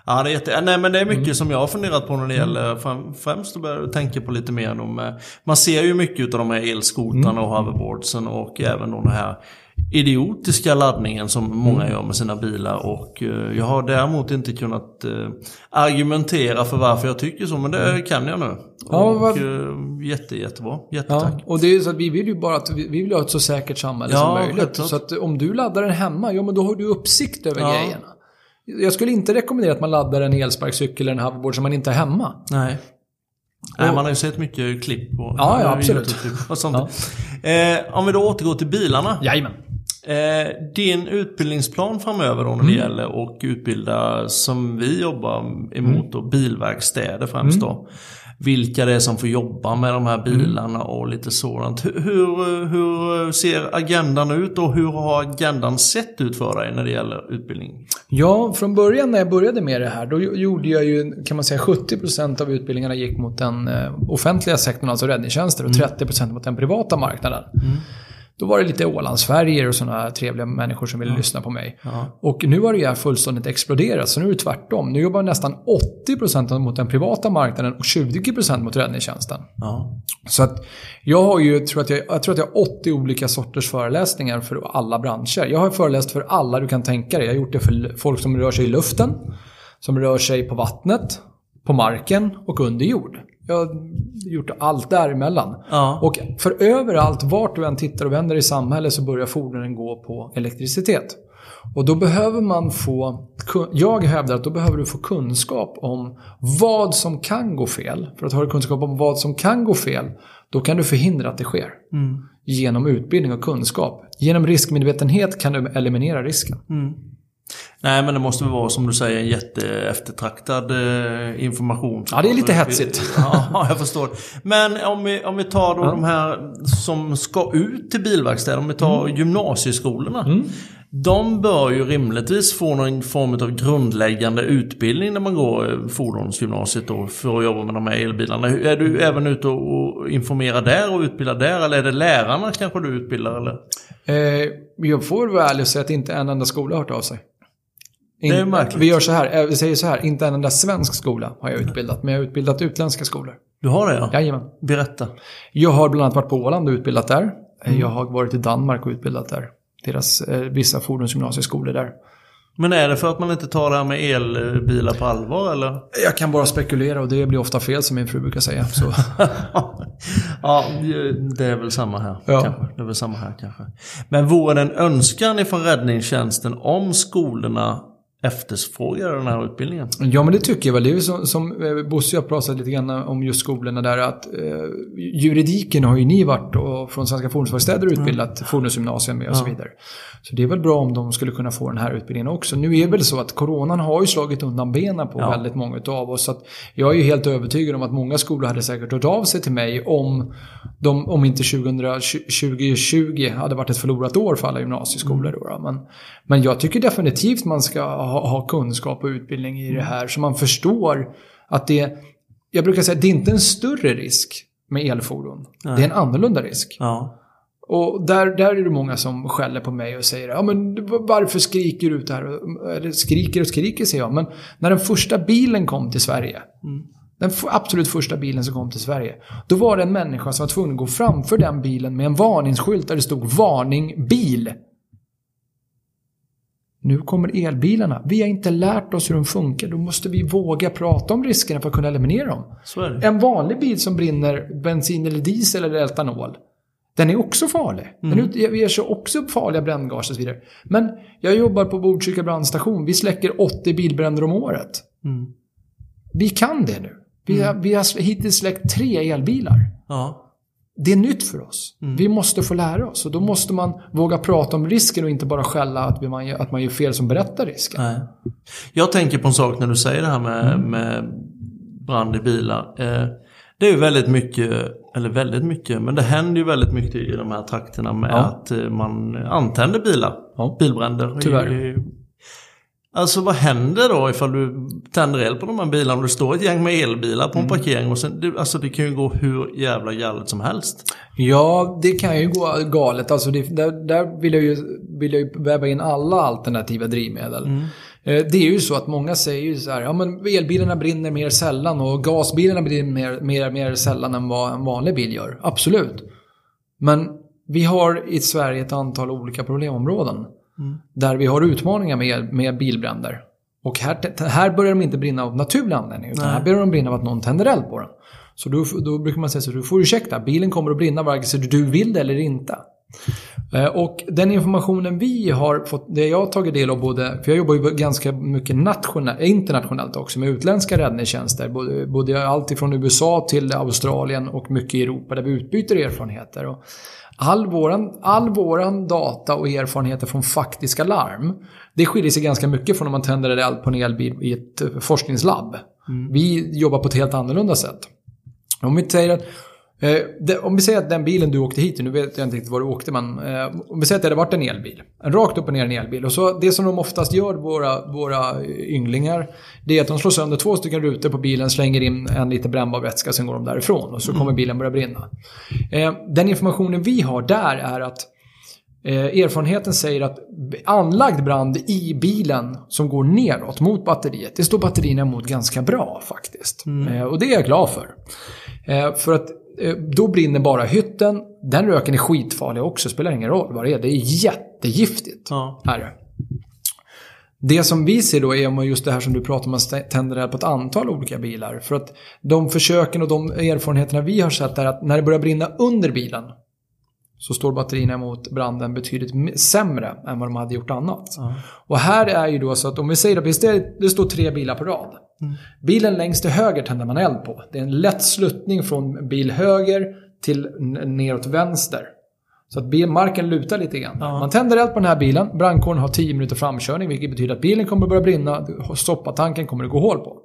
Ja, det är, jätte... Nej, men det är mycket mm. som jag har funderat på när det gäller främst att börja tänka på lite mer om... Man ser ju mycket av de här elskotarna mm. och hoverboardsen och även de här idiotiska laddningen som många gör med sina bilar. Och eh, jag har däremot inte kunnat eh, argumentera för varför jag tycker så, men det mm. kan jag nu. Ja, och var... Eh, jätte, jättebra. Jättetack. Ja, och det är så att vi vill ju bara att vi vill ha ett så säkert samhälle ja, som möjligt. Så att om du laddar den hemma, ja men då har du uppsikt över ja. grejerna. Jag skulle inte rekommendera att man laddar en elsparkcykel eller en hoverboard som man inte är hemma. Nej. Nej, man har ju sett mycket klipp på ja, ja, absolut. Och sånt. Ja. Eh, om vi då återgår till bilarna. Jajamän. Eh, din utbildningsplan framöver då när det Mm. gäller och utbilda som vi jobbar emot då, bilverkstäder främst då. Vilka det är som får jobba med de här bilarna och lite sådant. Hur, hur, ser agendan ut och hur har agendan sett ut för dig när det gäller utbildning? Ja, från början när jag började med det här, då gjo- gjorde jag ju, kan man säga, 70% av utbildningarna gick mot den eh, offentliga sektorn, alltså räddningstjänster, och 30% mot den privata marknaden. Då var det lite Ålandsfärger och sådana trevliga människor som ville lyssna på mig. Ja. Och nu har det här fullständigt exploderat, så nu är det tvärtom. Nu jobbar nästan 80% mot den privata marknaden och 20% mot räddningstjänsten. Ja. Så att jag har ju, tror att jag, jag tror att jag har 80 olika sorters föreläsningar för alla branscher. Jag har föreläst för alla du kan tänka dig. Jag har gjort det för folk som rör sig i luften, som rör sig på vattnet, på marken och under jord. Jag har gjort allt däremellan. Ja. Och för överallt, vart du än tittar och vänder i samhället så börjar fordonen gå på elektricitet. Och då behöver man få, jag hävdar att då behöver du få kunskap om vad som kan gå fel. För att ha kunskap om vad som kan gå fel, då kan du förhindra att det sker. Mm. Genom utbildning och kunskap. Genom riskmedvetenhet kan du eliminera risken. Nej men det måste väl vara som du säger en jätteeftertraktad eh, information. Ja, det är lite hetsigt. Ja, jag förstår. Men om vi, om vi tar då de här som ska ut till bilverkstäder, om vi tar Mm. gymnasieskolorna. De bör ju rimligtvis få någon form av grundläggande utbildning när man går eh, fordonsgymnasiet då för att jobba med de här elbilarna. Är du även ute och informerar där och utbildar där eller är det lärarna kanske du utbildar eller? Eh, jag får vara ärlig och säga att inte en enda skola har hört av sig. Det är märkligt. Vi gör så här, eh, vi säger så här, inte en enda svensk skola har jag utbildat, men jag har utbildat utländska skolor. Du har det ja? Jajamän. Berätta. Jag har bland annat varit på Åland och utbildat där. Mm. Eh, Jag har varit i Danmark och utbildat där. Deras eh, vissa fordonsgymnasieskolor där. Men är det för att man inte tar det här med elbilar på allvar eller? Jag kan bara spekulera och det blir ofta fel som min fru brukar säga. Så. ja, det är väl samma här. Ja. Kanske. Det är väl samma här kanske. Men vore det en önskan ifrån räddningstjänsten om skolorna efterfrågar den här utbildningen? Ja, men det tycker jag väl. Det är ju som, som eh, Bosse och jag pratade lite grann om just skolorna där att eh, juridiken har ju ni varit och från Svenska Fordonsverkstäder utbildat fordonsgymnasium med och så vidare. Så det är väl bra om de skulle kunna få den här utbildningen också. Nu är det väl så att coronan har ju slagit undan benen på Ja. väldigt många av oss. Så att jag är ju helt övertygad om att många skolor hade säkert hört av sig till mig om, de, om inte 2020 hade varit ett förlorat år för alla gymnasieskolor. Då, då. Men, men jag tycker definitivt man ska ha, ha kunskap och utbildning i det här så man förstår att det, jag brukar säga att det är inte en större risk med elfordon. Det är en annorlunda risk. Ja. Och där, där är det många som skäller på mig och säger ja men varför skriker du ut det här? Eller skriker och skriker säger jag. Men när den första bilen kom till Sverige. Den f- absolut första bilen som kom till Sverige. Då var det en människa som var tvungen att gå framför den bilen med en varningsskylt där det stod varning bil. Nu kommer elbilarna. Vi har inte lärt oss hur de funkar. Då måste vi våga prata om riskerna för att kunna eliminera dem. En vanlig bil som brinner bensin eller diesel eller etanol. Den är också farlig. Den ut- ger sig också upp farliga bränngas och så vidare. Men jag jobbar på Botkyrka brandstation. Vi släcker 80 bilbränder om året. Mm. Vi kan det nu. Vi har, vi har hittills släckt tre elbilar. Ja. Det är nytt för oss. Vi måste få lära oss. Och då måste man våga prata om risken och inte bara skälla att man, gör- att man gör fel som berättar risken. Nej. Jag tänker på en sak när du säger det här med, med brand i bilar. Eh, det är ju väldigt mycket, eller väldigt mycket, men det händer ju väldigt mycket i de här trakterna med Ja. att eh, man antänder bilar. Ja. Bilbränder. Tyvärr. I- Alltså vad händer då ifall du tänder eld på de här bilarna och det står ett gäng med elbilar på en parkering och sen, det, alltså det kan ju gå hur jävla galet som helst. Ja, det kan ju gå galet. Alltså det, där, där vill jag ju, vill jag ju väva in alla alternativa drivmedel. Mm. Eh, Det är ju så att många säger ju så här, ja men elbilarna brinner mer sällan och gasbilarna brinner mer, mer, mer sällan än vad en vanlig bil gör. Absolut. Men vi har i Sverige ett antal olika problemområden. Där vi har utmaningar med, med bilbränder. Och här, här börjar de inte brinna av naturlig anledning. Utan Nej. här börjar de brinna av att någon tänder eld på den. Så då, då brukar man säga så du får ursäkta, bilen kommer att brinna vare sig du vill det eller inte. Eh, Och den informationen vi har fått, det jag har tagit del av både, för jag jobbar ju ganska mycket nationellt, internationellt också med utländska räddningstjänster. Både, både allt ifrån USA till Australien och mycket i Europa där vi utbyter erfarenheter. Och all, våran, all våran data och erfarenheter från faktiska larm, det skiljer sig ganska mycket från om man tänder eld på en elbil i ett eh, forskningslabb. Vi jobbar på ett helt annorlunda sätt. Om vi säger att det, om vi säger att den bilen du åkte hit nu vet jag inte riktigt var du åkte, men eh, om vi säger att det hade varit en elbil. En rakt upp och ner en elbil. Och så det som de oftast gör, våra, våra ynglingar, det är att de slår sönder två stycken rutor på bilen, slänger in en liter brännbar vätska, sen går de därifrån. Och så kommer bilen börja brinna. Eh, den informationen vi har där är att Eh, erfarenheten säger att anlagd brand i bilen som går neråt mot batteriet, det står batterierna emot ganska bra faktiskt. Eh, och det är jag glad för. Eh, för att eh, då brinner bara hytten. Den röken är skitfarlig också, spelar ingen roll vad det är. Det är jättegiftigt. Ja. Är det. Som vi ser då är just det här som du pratar om, att man tänder det här på ett antal olika bilar. För att de försöken och de erfarenheterna vi har sett är att när det börjar brinna under bilen så står batterierna emot branden betydligt sämre än vad de hade gjort annat. Och här är ju då så att om vi säger att det, det står tre bilar på rad. Bilen längst till höger tänder man eld på. Det är en lätt sluttning från bil höger till neråt vänster. Så att marken lutar lite grann. Man tänder eld på den här bilen. Brandkåren har 10 minuter framkörning vilket betyder att bilen kommer att börja brinna. Soppatanken kommer att gå hål på.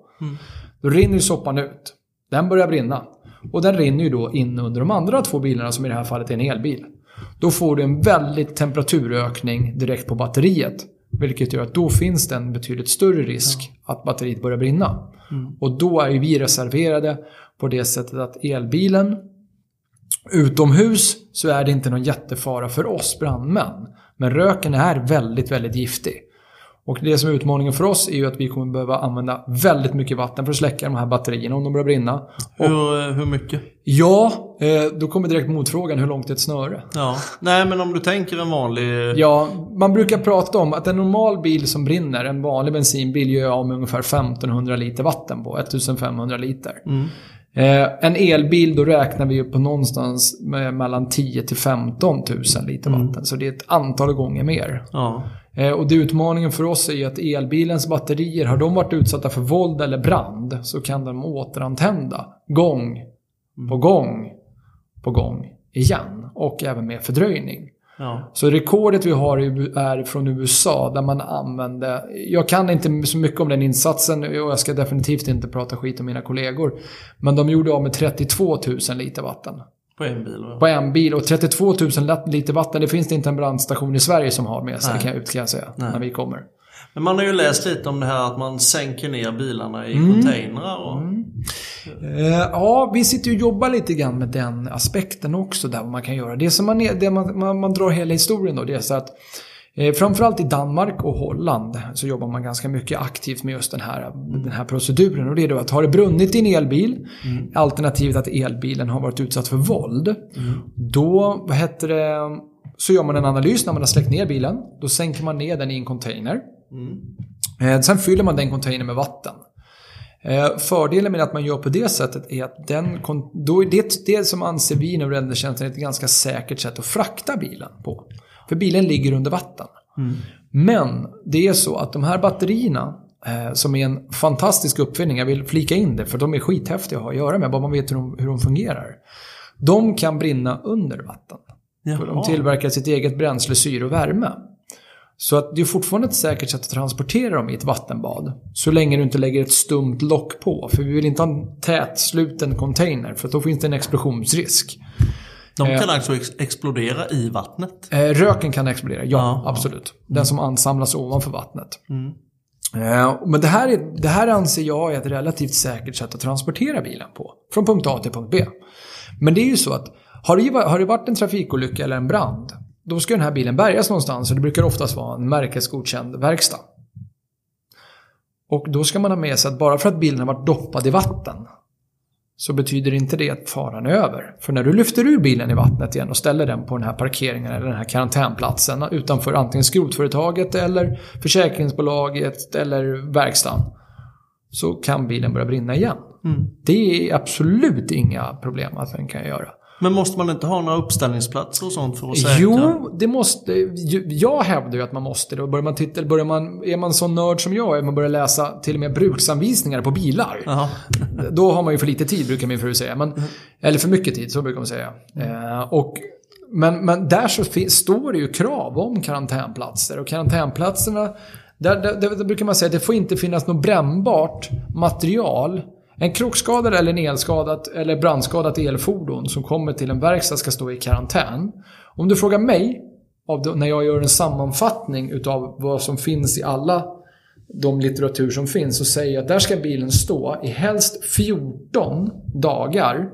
Då rinner ju soppan ut. Den börjar brinna. Och den rinner ju då in under de andra två bilarna som i det här fallet är en elbil. Då får du en väldigt temperaturökning direkt på batteriet. Vilket gör att då finns det en betydligt större risk att batteriet börjar brinna. Och då är ju vi reserverade på det sättet att elbilen Utomhus så är det inte någon jättefara för oss brandmän. Men röken är väldigt, väldigt giftig. Och det som är utmaningen för oss är ju att vi kommer behöva använda väldigt mycket vatten för att släcka de här batterierna om de börjar brinna. Hur, hur mycket? Ja, eh, då kommer direkt motfrågan hur långt är ett snöre? Ja. Nej, men om du tänker en vanlig... Ja, man brukar prata om att en normal bil som brinner, en vanlig bensinbil, gör av med ungefär 1500 liter vatten på. 1500 liter. Eh, en elbil, då räknar vi ju på någonstans mellan 10 till 15 000 liter vatten. Så det är ett antal gånger mer. Ja. Eh, Och det utmaningen för oss är ju att elbilens batterier, har de varit utsatta för våld eller brand så kan de återantända gång på gång på gång igen. Och även med fördröjning. Ja. Så rekordet vi har är från USA där man använde, jag kan inte så mycket om den insatsen och jag ska definitivt inte prata skit om mina kollegor. Men de gjorde av med 32 000 liter vatten På en bil. va? på en bil. Och 32 000 lat- liter vatten, det finns det inte en brandstation i Sverige som har med sig, Nej. kan jag, kan jag säga, när vi kommer. Men man har ju läst lite om det här att man sänker ner bilarna i Mm. containrar. Och... Eh, ja, vi sitter och jobbar lite grann med den aspekten också där vad man kan göra. Det som man, det man, man, man drar hela historien då, det är så att framförallt i Danmark och Holland så jobbar man ganska mycket aktivt med just den här, den här proceduren. Och det är då att har det brunnit i en elbil, alternativet att elbilen har varit utsatt för våld, då, vad heter det, så gör man en analys när man har släckt ner bilen. Då sänker man ner den i en container. Eh, sen fyller man den containern med vatten. Eh, Fördelen med att man gör på det sättet är att den, då är det, det som anser vi inom räddningstjänsten är ett ganska säkert sätt att frakta bilen på. För bilen ligger under vatten. Men det är så att de här batterierna, eh, som är en fantastisk uppfinning, jag vill flika in det för de är skithäftiga att ha att göra med, bara man vet hur de, hur de fungerar. De kan brinna under vatten. För de tillverkar sitt eget bränsle, syre och värme. Så att det är fortfarande ett säkert sätt att transportera dem i ett vattenbad. Så länge du inte lägger ett stumt lock på. För vi vill inte ha en tätsluten container för då finns det en explosionsrisk. De Eh. kan alltså ex- explodera i vattnet. Eh, röken kan explodera, ja, Ja, ja. absolut. Den som ansamlas ovanför vattnet. Eh, men det här, är, det här anser jag är ett relativt säkert sätt att transportera bilen på. Från punkt A till punkt B. Men det är ju så att har det, har det varit en trafikolycka eller en brand, då ska den här bilen bärgas någonstans och det brukar oftast vara en märkesgodkänd verkstad. Och då ska man ha med sig att bara för att bilen har varit doppad i vatten så betyder inte det att faran är över. För när du lyfter ur bilen i vattnet igen och ställer den på den här parkeringen eller den här karantänplatsen utanför antingen skrotföretaget eller försäkringsbolaget eller verkstaden så kan bilen börja brinna igen. Det är absolut inga problem att den kan göra. Men måste man inte ha några uppställningsplatser och sånt för att säkra? Jo, det måste... Jag hävdar ju att man måste det. Börjar man titta, börjar man, är man så nörd som jag är, man börjar läsa till och med bruksanvisningar på bilar. Jaha. Då har man ju för lite tid, brukar min fru säga. Men, Eller för mycket tid, så brukar man säga. Eh, och, men, men där så står det ju krav om karantänplatser. Och karantänplatserna, där, där, där brukar man säga att det får inte finnas något brännbart material. En krockskadad eller elskadat eller brandskadat elfordon som kommer till en verkstad ska stå i karantän. Om du frågar mig, av det, när jag gör en sammanfattning utav vad som finns i alla de litteratur som finns, så säger jag att där ska bilen stå i helst 14 dagar.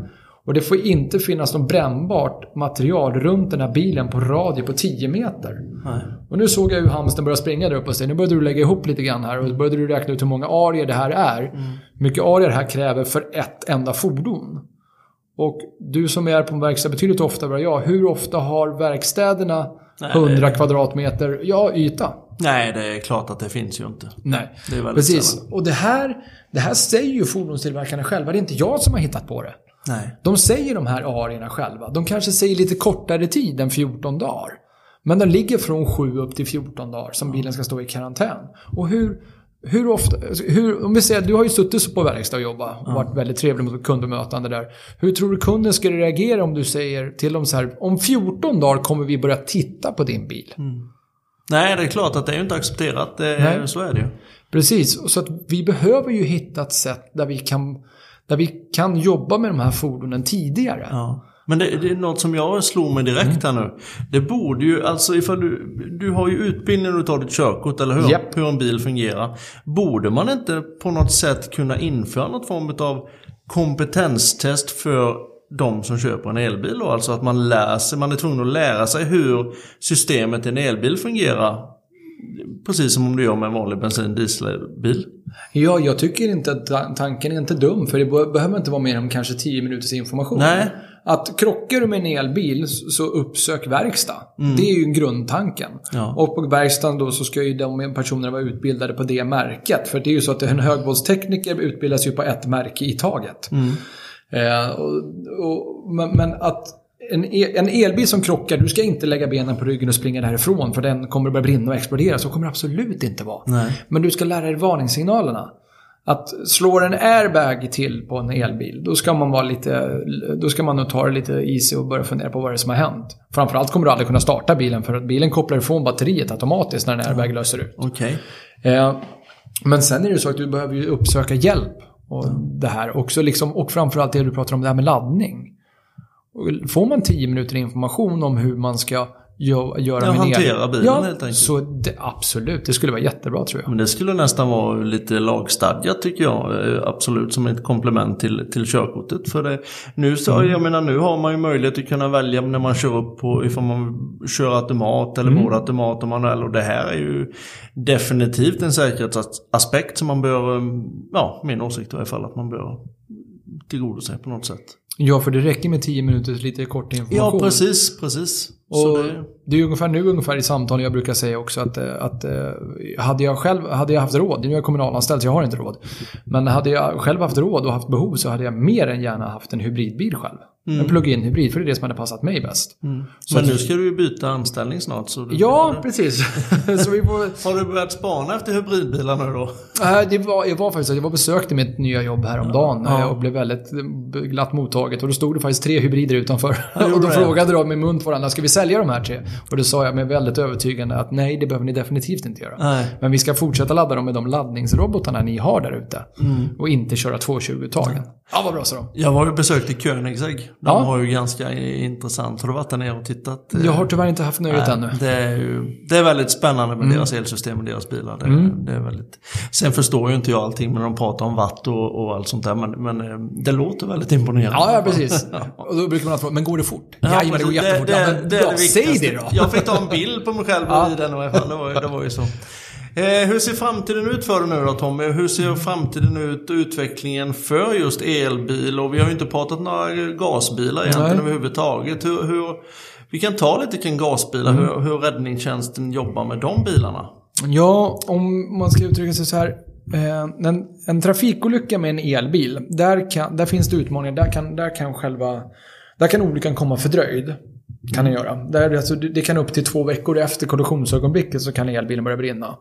Och det får inte finnas något brännbart material runt den här bilen på radie på 10 meter. Nej. Och nu såg jag hur hamsten började springa där uppe hos dig. Nu började du lägga ihop lite grann här och då började du räkna ut hur många arier det här är. Hur mycket arier det här kräver för ett enda fordon. Och du som är på en verkstad betydligt oftare än jag, hur ofta har verkstäderna Nej. 100 kvadratmeter ja, yta? Nej, det är klart att det finns ju inte. Nej. Precis. sällan. Och det här, det här säger ju fordonstillverkarna själva. Det är inte jag som har hittat på det. Nej. De säger de här arierna själva. De kanske säger lite kortare tid än 14 dagar. Men den ligger från 7 upp till 14 dagar som bilen ska stå i karantän. Och hur, hur ofta, hur, om vi säger, du har ju suttit på verkstad och jobbat och varit väldigt trevlig mot kundbemötande där. Hur tror du kunden skulle reagera om du säger till dem så här, om 14 dagar kommer vi börja titta på din bil. Nej, det är klart att det är ju inte accepterat. Det. Så är det ju. Precis, så att vi behöver ju hitta ett sätt där vi kan, där vi kan jobba med de här fordonen tidigare. Ja. Men det, det är något som jag slog mig direkt här nu. Det borde ju, alltså ifall du, du har ju utbildning när du tar ditt körkort, eller hur? Japp. Hur en bil fungerar. Borde man inte på något sätt kunna införa något form av kompetenstest för de som köper en elbil då? Alltså att man lär sig, man är tvungen att lära sig hur systemet i en elbil fungerar. Precis som om du gör med en vanlig bensin dieselbil. Ja, jag tycker inte att ta- tanken är inte dum, för det be- behöver inte vara mer än kanske 10 minuters information. Nej. Att krockar du med en elbil så uppsök verkstad. Det är ju grundtanken. Ja. Och på verkstaden då så ska ju de personerna vara utbildade på det märket. För det är ju så att en högvoltstekniker utbildas ju på ett märke i taget. Eh, och, och, men, men att en, en elbil som krockar, du ska inte lägga benen på ryggen och springa därifrån för den kommer att börja brinna och explodera. Så kommer det absolut inte vara. Nej. Men du ska lära dig varningssignalerna. Att slår en airbag till på en elbil, då ska man vara lite, då ska man nog ta det lite easy och börja fundera på vad det är som har hänt. Framförallt kommer du aldrig kunna starta bilen för att bilen kopplar ifrån batteriet automatiskt när en airbag löser ut. Okej. Eh, men sen är det så att du behöver ju uppsöka hjälp. Och det här också liksom, och framförallt det du pratar om, det här med laddning. Får man 10 minuter information om hur man ska gö- göra Ja, en hantera bilen ja, helt enkelt. Så det, absolut, det skulle vara jättebra tror jag. Men det skulle nästan vara lite lagstadgat tycker jag. eh, Absolut som ett komplement till, till körkortet. För det, nu, så, Mm. jag menar, nu har man ju möjlighet att kunna välja när man kör upp på ifall man kör automat eller Mm. både automat och manuell. Och det här är ju definitivt en säkerhetsaspekt som man bör, eh, ja min åsikt i alla fall, att man bör tillgodose på något sätt. Ja, för det räcker med 10 minuters lite kort information. Ja, precis, precis. Och det, det är ungefär nu ungefär i samtal jag brukar säga också att, eh, att eh, hade jag själv hade jag haft råd, nu är jag kommunalanställd så jag har inte råd. Men hade jag själv haft råd och haft behov så hade jag mer än gärna haft en hybridbil själv. En plug-in hybrid, för det är det som hade passat mig bäst. Så men nu ska du ju byta anställning snart. Så Ja, precis. så vi får, Har du börjat spana efter hybridbilar nu då? Äh, det var, jag var faktiskt jag var besökte mitt nya jobb häromdagen Ja. eh, och blev väldigt eh, glatt mottaget. Och då stod det faktiskt tre hybrider utanför. och då det? frågade de med mun på varandra, ska vi sälja de här tre? Och då sa jag med väldigt övertygande att nej, det behöver ni definitivt inte göra. Nej. Men vi ska fortsätta ladda dem med de laddningsrobotarna ni har där ute. Mm. Och inte köra 220-tagen. Ja, vad bra sa de. Jag var ju besökt i Koenigsegg. De Ja. har ju ganska intressant. Har du varit där nere och tittat? Jag har tyvärr inte haft nöjet ännu. Det är, ju, det är väldigt spännande Mm. med deras elsystem och deras bilar. Det, det är väldigt... Sen förstår ju inte jag allting när de pratar om watt och, och allt sånt där. Men, men eh, det låter väldigt imponerande. Ja, ja, precis. Och då brukar man fråga, men går det fort? Ja, men det går jättefort. Det, ja, det, men, det bra, det säg det då. Jag fick ta en bild på mig själv Ja. i den i alla fall. Det var, det var ju så. Eh, hur ser framtiden ut för dig nu då Tommy? Hur ser framtiden ut och utvecklingen för just elbil? Och vi har ju inte pratat några gasbilar egentligen Nej. överhuvudtaget. Hur, hur, vi kan ta lite kring gasbilar, Mm. hur, hur räddningstjänsten jobbar med de bilarna. Ja, om man ska uttrycka sig så här. Eh, en, en trafikolycka med en elbil, där, kan, där finns det utmaningar. Där kan, där kan själva... Där kan olyckan komma fördröjd. Kan den göra. Där, alltså, det kan upp till två veckor efter kollisionsögonblicket så kan elbilen börja brinna.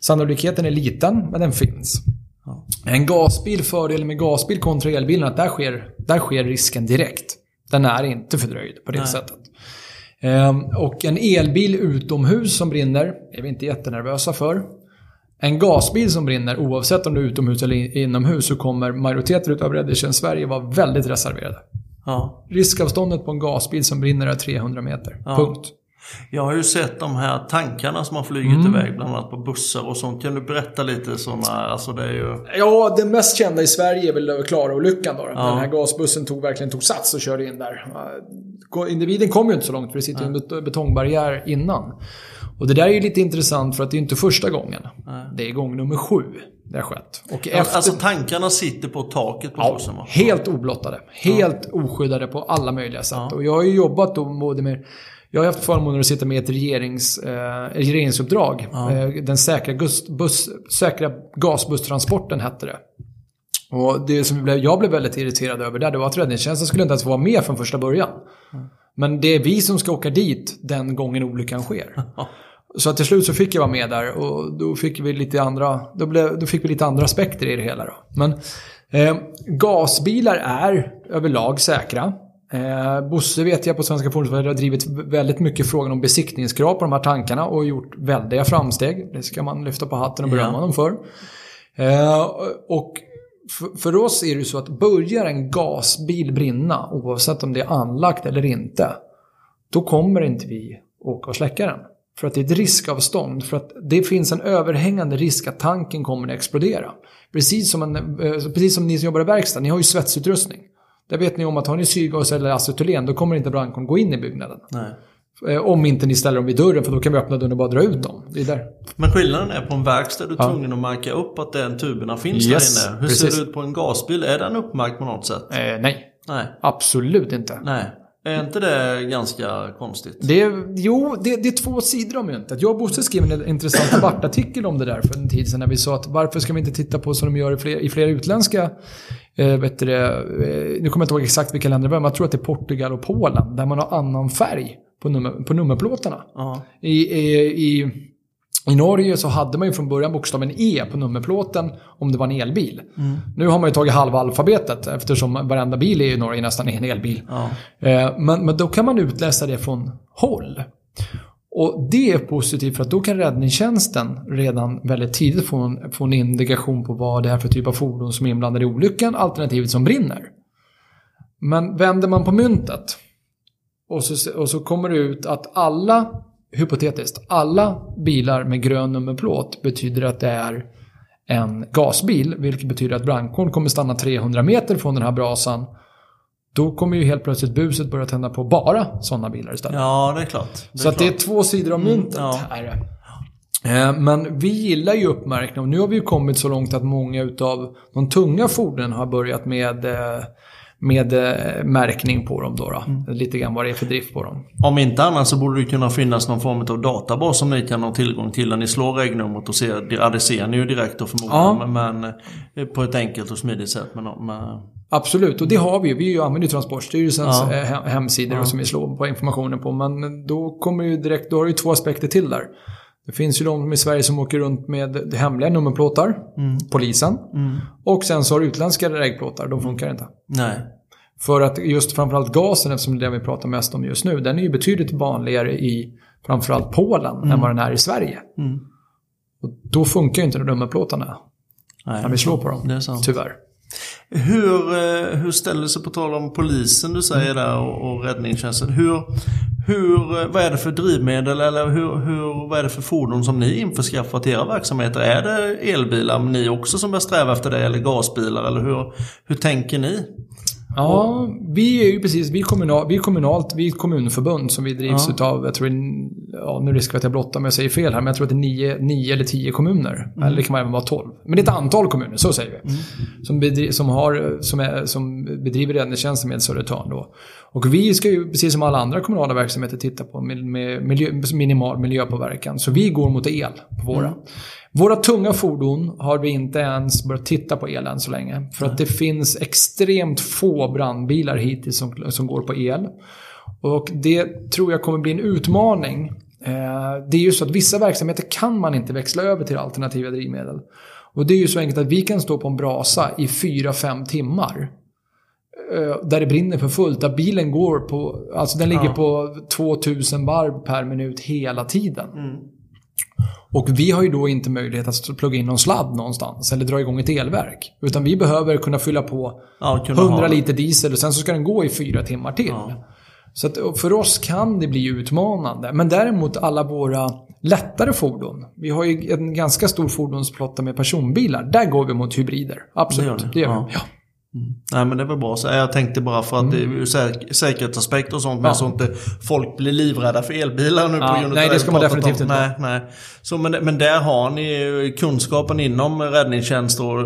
Sannolikheten är liten, men den finns. Ja. En gasbil, fördelen med gasbil kontra elbilen är att där sker, där sker risken direkt. Den är inte fördröjd på det Nej. sättet. Ehm, och en elbil utomhus som brinner är vi inte jättenervösa för. En gasbil som brinner, oavsett om det är utomhus eller in- inomhus, så kommer majoriteten av räddningstjänst Sverige vara väldigt reserverade. Ja. Riskavståndet på en gasbil som brinner är 300 meter. Ja. Punkt. Jag har ju sett de här tankarna som har flugit Mm. iväg, bland annat på bussar och sånt. Kan du berätta lite sådana, alltså det är ju... Ja, den mest kända i Sverige är väl Klara-olyckan då. Ja. Den här gasbussen tog, verkligen tog sats och körde in där. Individen kom ju inte så långt för det sitter ju en bet- betongbarriär innan. Och det där är ju lite intressant för att det är inte första gången. Nej. Det är gång nummer sju det skett. Och Ja, efter... Alltså tankarna sitter på taket på Ja, bussen va? helt oblottade. Helt oskyddade på alla möjliga sätt. Och jag har ju jobbat då både med... Jag har haft förmånen att sitta med ett regerings, eh, regeringsuppdrag. Eh, den säkra, gus, buss, säkra gasbusstransporten hette det. Och det som jag blev väldigt irriterad över där, det var att räddningstjänsten skulle inte ens vara med från första början. Men det är vi som ska åka dit den gången olyckan sker. Så till slut så fick jag vara med där och då fick vi lite andra, då blev, då fick vi lite andra aspekter i det hela. Då. Men eh, gasbilar är överlag säkra. Eh, Bosse vet jag på Svenska Fordonsverket har drivit väldigt mycket frågan om besiktningskrav på de här tankarna och gjort väldiga framsteg. Det ska man lyfta på hatten och berömma Ja. dem för. Eh, och för, för oss är det så att börjar en gasbil brinna, oavsett om det är anlagt eller inte, då kommer inte vi åka och släcka den. För att det är ett riskavstånd. För att det finns en överhängande risk att tanken kommer att explodera. Precis som, en, eh, precis som ni som jobbar i verkstad, ni har ju svetsutrustning. Där vet ni om att har ni syrgas eller acetylen, då kommer inte brandkåren gå in i byggnaden. Nej. Eh, Om inte ni ställer dem vid dörren, för då kan vi öppna dörren och bara dra ut dem. Det är där. Men skillnaden är på en verkstad, du är Ja. tvungen att märka upp att den tuberna finns Yes, där inne. Hur precis. ser det ut på en gasbil? Är den uppmärkt på något sätt? Eh, nej, Nej. absolut inte. Nej. Är inte det ganska konstigt? Det är, jo, det, det är två sidor av myntet. Jag och Bosse skrev en intressant debattartikel om det där för en tid sedan när vi sa att varför ska vi inte titta på som de gör i flera, i flera utländska, eh, vet du eh, nu kommer jag inte ihåg exakt vilka länder det var, men jag tror att det är Portugal och Polen, där man har annan färg på, nummer, på nummerplåtarna. Ja. I, i, i, I Norge så hade man ju från början bokstaven E på nummerplåten om det var en elbil. Nu har man ju tagit halva alfabetet eftersom varenda bil i Norge nästan är en elbil. Ja. Eh, Men, men då kan man utläsa det från håll. Och det är positivt för att då kan räddningstjänsten redan väldigt tidigt få en, få en indikation på vad det är för typ av fordon som är inblandade i olyckan, alternativet som brinner. Men vänder man på myntet och så, och så kommer det ut att alla, hypotetiskt, alla bilar med grön nummerplåt betyder att det är en gasbil, vilket betyder att brandkåren kommer stanna 300 meter från den här brasan. Då kommer ju helt plötsligt buset börja tända på bara sådana bilar istället. ja, det är klart. Det är Så att det är klart. två sidor av myntet. ja. Är det. Eh, Men vi gillar ju uppmärkning och nu har vi ju kommit så långt att många utav de tunga fordonen har börjat med, eh, med eh, märkning på dem. Då, då. Mm. Lite grann vad det är för drift på dem. Om inte annat så borde det kunna finnas någon form av databas som ni kan ha tillgång till när ni slår regnumret och ser, ja det ser ni ju direkt då förmodligen, Ja. men, eh, på ett enkelt och smidigt sätt. Men, men, Absolut, och det har vi ju. Vi använder ju Transportstyrelsens Ja. eh, he- hemsidor som vi slår på informationen på. Men då kommer ju direkt, då har du ju två aspekter till där. Det finns ju de i Sverige som åker runt med hemliga nummerplåtar, polisen. Och sen så har utländska regplåtar, de funkar inte. nej. För att just framförallt gasen, eftersom det är det vi pratar mest om just nu, den är ju betydligt vanligare i framförallt Polen än vad den är i Sverige. Mm. Och då funkar ju inte de nummerplåtarna nej. när vi slår på dem, tyvärr. Hur, eh, hur ställer sig på tal om polisen du säger där och, och räddningstjänsten. Hur, hur, eh, vad är det för drivmedel eller hur, hur, vad är det för fordon som ni införskaffar till era verksamheter? Är det elbilar ni också som börjar sträva efter det eller gasbilar eller hur, hur tänker ni? Ja, vi är ju precis, vi är, kommunal, vi är kommunalt, vi är ett kommunförbund som vi drivs Ja. utav, jag tror, ja nu riskar jag att jag blottar om jag säger fel här, men jag tror att det är nio, nio eller tio kommuner. Eller det kan även vara tolv. Men det är ett antal kommuner, så säger vi. som, bedri, som, har, som, är, som bedriver räddningstjänsten med Södertörn. Då. Och vi ska ju, precis som alla andra kommunala verksamheter, titta på miljö, minimal miljöpåverkan. Så vi går mot el på våra. Mm. Våra tunga fordon har vi inte ens börjat titta på el än så länge. För att det finns extremt få brandbilar hittills som, som går på el. Och det tror jag kommer bli en utmaning. Eh, det är ju så att vissa verksamheter kan man inte växla över till alternativa drivmedel. Och det är ju så enkelt att vi kan stå på en brasa i 4-5 timmar. Eh, där det brinner för fullt, där bilen går på, alltså den ligger ja. på 2000 varv per minut hela tiden. Mm. Och vi har ju då inte möjlighet att plugga in någon sladd någonstans eller dra igång ett elverk. Utan vi behöver kunna fylla på ja, 100 liter diesel och sen så ska den gå i fyra timmar till. Ja. Så att för oss kan det bli utmanande. Men däremot alla våra lättare fordon. Vi har ju en ganska stor fordonsflotta med personbilar. Där går vi mot hybrider. Absolut. Det gör, det. Det gör vi. Ja. Mm. Nej men det var bra. Så jag tänkte bara för att mm. det är säk säkerhetsaspekter och sånt. Men så inte folk blir livrädda för elbilar nu ja, på grund av Nej det ska man definitivt inte nej, nej. Så, men, men där har ni kunskapen inom räddningstjänst och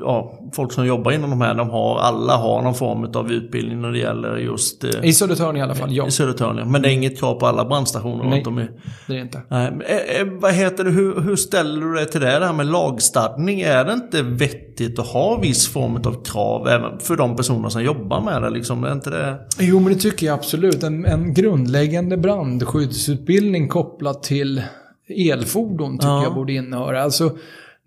ja, folk som jobbar inom de här, de har, alla har någon form av utbildning när det gäller just... Eh, I Södertörn i alla fall, ja. I Södertörn, ja. Men det är inget krav på alla brandstationer Nej, om i... det är det inte. Nej, men, eh, eh, vad heter det, hur, hur ställer du dig till det, det här med lagstadning? Är det inte vettigt att ha viss form av krav även för de personer som jobbar med det? Liksom, är inte det... Jo, men det tycker jag absolut. En, en grundläggande brandskyddsutbildning kopplat till elfordon tycker ja. jag borde innehöra. Alltså,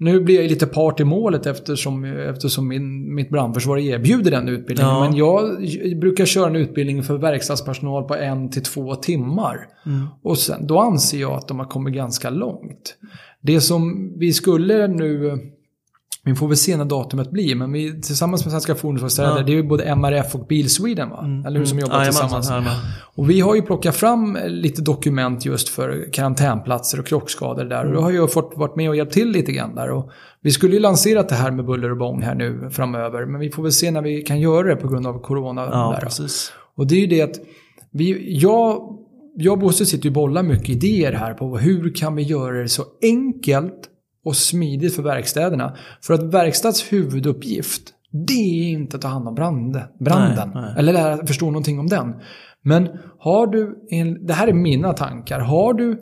nu blir jag lite part i målet eftersom, eftersom min, mitt brandförsvar erbjuder den utbildningen. Ja. Men jag brukar köra en utbildning för verkstadspersonal på en till två timmar. Mm. Och sen, då anser jag att de har kommit ganska långt. Det som vi skulle nu vi får väl se när datumet blir, men vi tillsammans med Svenska Fordonsverkstäder, ja. det är ju både MRF och Bil Sweden va? Mm. Eller hur som jobbar mm. tillsammans. Ja, och vi har ju plockat fram lite dokument just för karantänplatser och krockskador där. Och då har jag fått varit med och hjälpt till lite grann där. Och vi skulle ju lanserat det här med buller och bång här nu framöver, men vi får väl se när vi kan göra det på grund av corona. Ja, där. Precis. Och det är ju det att vi, jag, jag och Bosse sitter ju och bollar mycket idéer här på hur kan vi göra det så enkelt och smidigt för verkstäderna. För att verkstads huvuduppgift, det är inte att ta hand om brand, branden. Nej, nej. Eller lära, förstå någonting om den. Men har du, en, det här är mina tankar, har du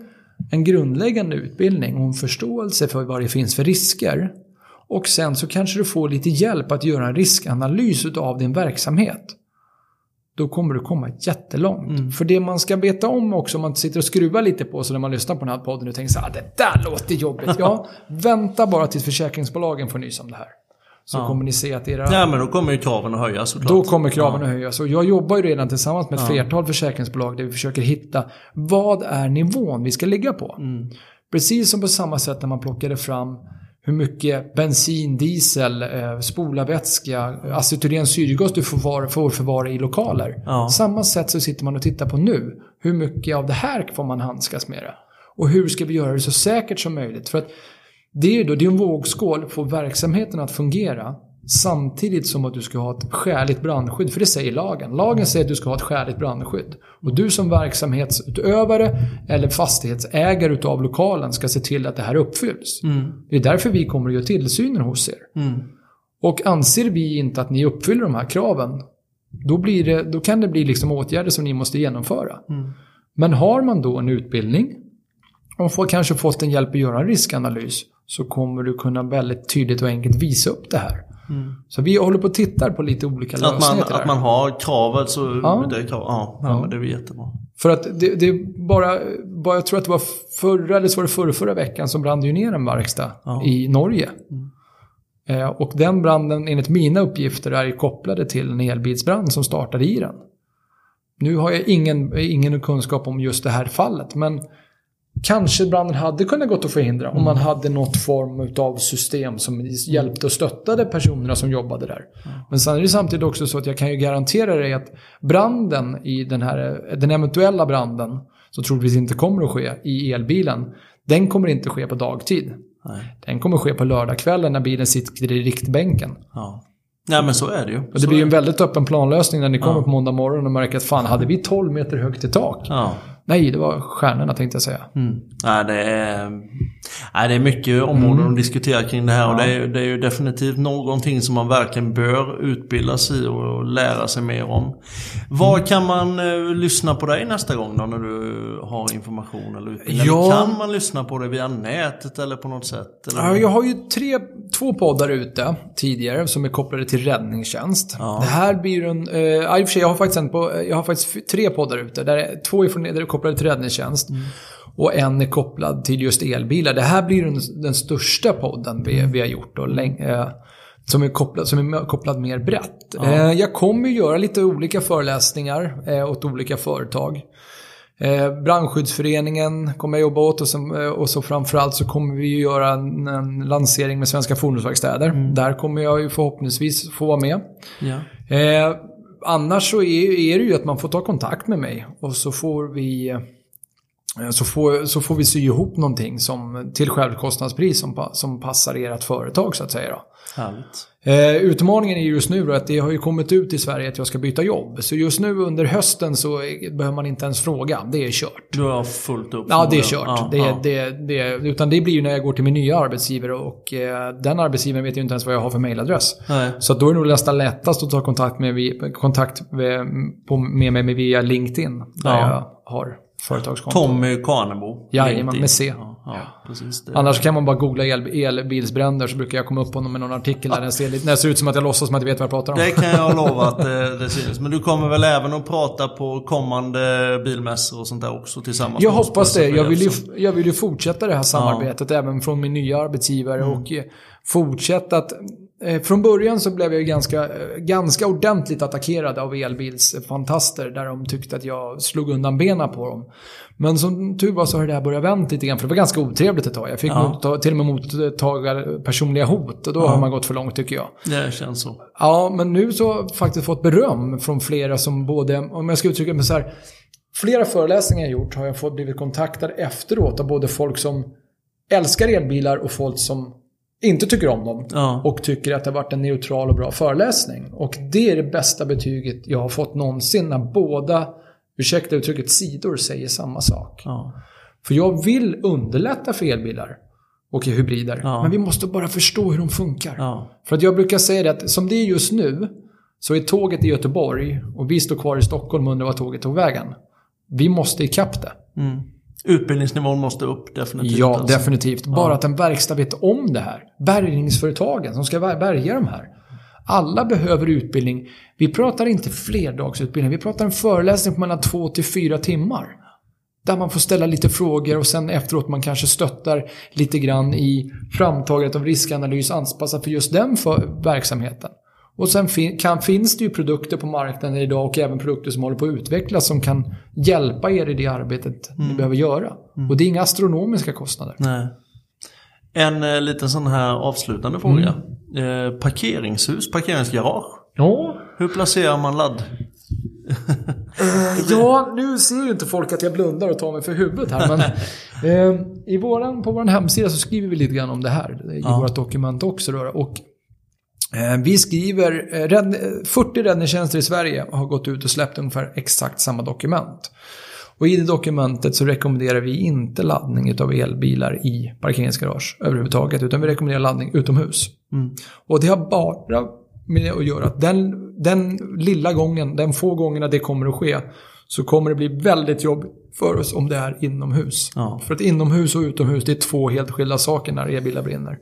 en grundläggande utbildning och en förståelse för vad det finns för risker och sen så kanske du får lite hjälp att göra en riskanalys av din verksamhet då kommer du komma jättelångt. Mm. För det man ska beta om också, om man sitter och skruvar lite på sig när man lyssnar på den här podden och tänker så här, det där låter jobbigt. Ja, vänta bara tills försäkringsbolagen får nys om det här. Så ja. kommer ni se att era... Ja, men då kommer ju kraven att höjas såklart. Då kommer kraven ja. att höjas. Och jag jobbar ju redan tillsammans med ett ja. flertal försäkringsbolag där vi försöker hitta vad är nivån vi ska ligga på. Mm. Precis som på samma sätt när man plockade fram hur mycket bensin, diesel, eh, spolarvätska, acetylen syrgas du får, får förvara i lokaler. Ja. Samma sätt så sitter man och tittar på nu. Hur mycket av det här får man handskas med det? Och hur ska vi göra det så säkert som möjligt? För att det är, då, det är en vågskål, få verksamheten att fungera Samtidigt som att du ska ha ett skäligt brandskydd, för det säger lagen. Lagen säger att du ska ha ett skäligt brandskydd. Och du som verksamhetsutövare eller fastighetsägare utav lokalen ska se till att det här uppfylls. Mm. Det är därför vi kommer att göra tillsynen hos er. Mm. Och anser vi inte att ni uppfyller de här kraven, då, blir det, då kan det bli liksom åtgärder som ni måste genomföra. Mm. Men har man då en utbildning och får kanske fått en hjälp att göra en riskanalys så kommer du kunna väldigt tydligt och enkelt visa upp det här. Mm. Så vi håller på att titta på lite olika att lösningar man, till det Att man har kravet så... Ja. Det, krav, ja, ja, Men det är jättebra. För att det, det bara, bara... Jag tror att det var förra, eller så var det förra, förra veckan som brann ju ner en verkstad ja. i Norge. Mm. Eh, och den branden, enligt mina uppgifter, är kopplade till en elbilsbrand som startade i den. Nu har jag ingen, ingen kunskap om just det här fallet, men Kanske branden hade kunnat gått att förhindra mm. om man hade något form av system som hjälpte och stöttade personerna som jobbade där. Mm. Men sen är det samtidigt också så att jag kan ju garantera dig att branden i den här, den eventuella branden, som troligtvis inte kommer att ske i elbilen, den kommer inte ske på dagtid. Nej. Den kommer ske på lördagskvällen när bilen sitter i riktbänken. Ja. Nej men så är det ju. Och det blir ju en väldigt öppen planlösning när ni kommer ja. på måndag morgon och märker att fan, hade vi 12 meter högt i tak? Ja. Nej, det var stjärnorna tänkte jag säga. Mm. Nej, det, är, nej, det är mycket områden Mm. att diskutera kring det här och Ja. det, är, det är ju definitivt någonting som man verkligen bör utbilda sig i och lära sig mer om. Var Mm. kan man eh, lyssna på dig nästa gång då när du har information eller utbildning? Ja. Kan man lyssna på dig via nätet eller på något sätt? Eller? Ja, jag har ju tre, två poddar ute tidigare som är kopplade till räddningstjänst. Ja. Det här blir en... Eh, ja, i och för sig, jag har faktiskt, en på, jag har faktiskt tre poddar ute. Där är, två är, från, där är kopplade till räddningstjänst. Och en är kopplad till just elbilar. Det här blir den, den största podden vi, vi har gjort. Och läng, eh, som är, kopplad, som är kopplad mer brett. Ja. Eh, jag kommer göra lite olika föreläsningar eh, åt olika företag. Brandskyddsföreningen kommer jag jobba åt och, sen, och så framförallt så kommer vi ju göra en, en lansering med Svenska Fordonsverkstäder. Där kommer jag ju förhoppningsvis få vara med. Ja. Annars så är, är det ju att man får ta kontakt med mig och så får vi så får, så får vi sy ihop någonting som, till självkostnadspris som, som passar ert företag så att säga. Då. Eh, utmaningen är just nu då att det har ju kommit ut i Sverige att jag ska byta jobb. Så just nu under hösten så eh, behöver man inte ens fråga. Det är kört. Du har fullt upp. Ja, det är kört. Ja, det, ja. Det, det, utan det blir ju när jag går till min nya arbetsgivare och eh, den arbetsgivaren vet ju inte ens vad jag har för mailadress. Nej. Så då är det nog nästan lättast att ta kontakt med, kontakt med, på, med mig via LinkedIn. Där Ja. jag har företagskonto. Tommy Karnebo. Jajamän, med C. Ja, ja, precis. Det. Annars kan man bara googla el, elbilsbränder så brukar jag komma upp på någon med någon artikel där den ser, lite- det ser ut som att jag låtsas som att jag vet vad jag pratar om. Det kan jag lova att det, det syns. Men du kommer väl även att prata på kommande bilmässor och sånt där också tillsammans Jag hoppas det. Jag vill, ju, jag vill ju fortsätta det här samarbetet även från min nya arbetsgivare och eh, fortsätta att... eh, Från början så blev jag ju ganska, eh, ganska ordentligt attackerad av elbilsfantaster där de tyckte att jag slog undan benen på dem. Men som tur var så har det här börjat vänt lite grann för det var ganska otrevligt ett tag. Jag fick Ja. motta, till och med mottaga personliga hot och då har man gått för långt tycker jag. Det känns så. Ja, men nu så har jag faktiskt fått beröm från flera som både, om jag ska uttrycka mig så här. Flera föreläsningar jag gjort har jag fått blivit kontaktad efteråt av både folk som älskar elbilar och folk som inte tycker om dem. Ja. Och tycker att det har varit en neutral och bra föreläsning. Och det är det bästa betyget jag har fått någonsin när båda, ursäkta uttrycket, sidor säger samma sak. Ja. För jag vill underlätta för elbilar och hybrider. Ja. Men vi måste bara förstå hur de funkar. För att jag brukar säga det att som det är just nu så är tåget i Göteborg och vi står kvar i Stockholm och undrar vad tåget tog vägen. Vi måste ikapp det. Mm. Utbildningsnivån måste upp definitivt. Ja, alltså. definitivt. Bara att en verkstad vet om det här. Bärgningsföretagen som ska bär- bärga de här. Alla behöver utbildning. Vi pratar inte flerdagsutbildning. Vi pratar en föreläsning på mellan två till fyra timmar. Där man får ställa lite frågor och sen efteråt man kanske stöttar lite grann i framtagandet av riskanalys anpassat för just den för verksamheten. Och sen fin- kan, finns det ju produkter på marknaden idag och även produkter som håller på att utvecklas som kan hjälpa er i det arbetet ni behöver göra. Och det är inga astronomiska kostnader. Nej. En eh, liten sån här avslutande fråga. Mm. Eh, parkeringshus, parkeringsgarage. Ja, Hur placerar man ladd? Ja, nu ser ju inte folk att jag blundar och tar mig för huvudet här. Men, eh, i våran, på vår hemsida så skriver vi lite grann om det här. I Ja. vårt dokument också. Då, och, eh, vi skriver, eh, rädd, 40 räddningstjänster i Sverige har gått ut och släppt ungefär exakt samma dokument. Och i det dokumentet så rekommenderar vi inte laddning av elbilar i parkeringsgarage överhuvudtaget. Utan vi rekommenderar laddning utomhus. Mm. Och det har bara med att göra att den, den lilla gången, den få gångerna det kommer att ske, så kommer det bli väldigt jobbigt för oss om det är inomhus. Ja. För att inomhus och utomhus, det är två helt skilda saker när elbilar brinner.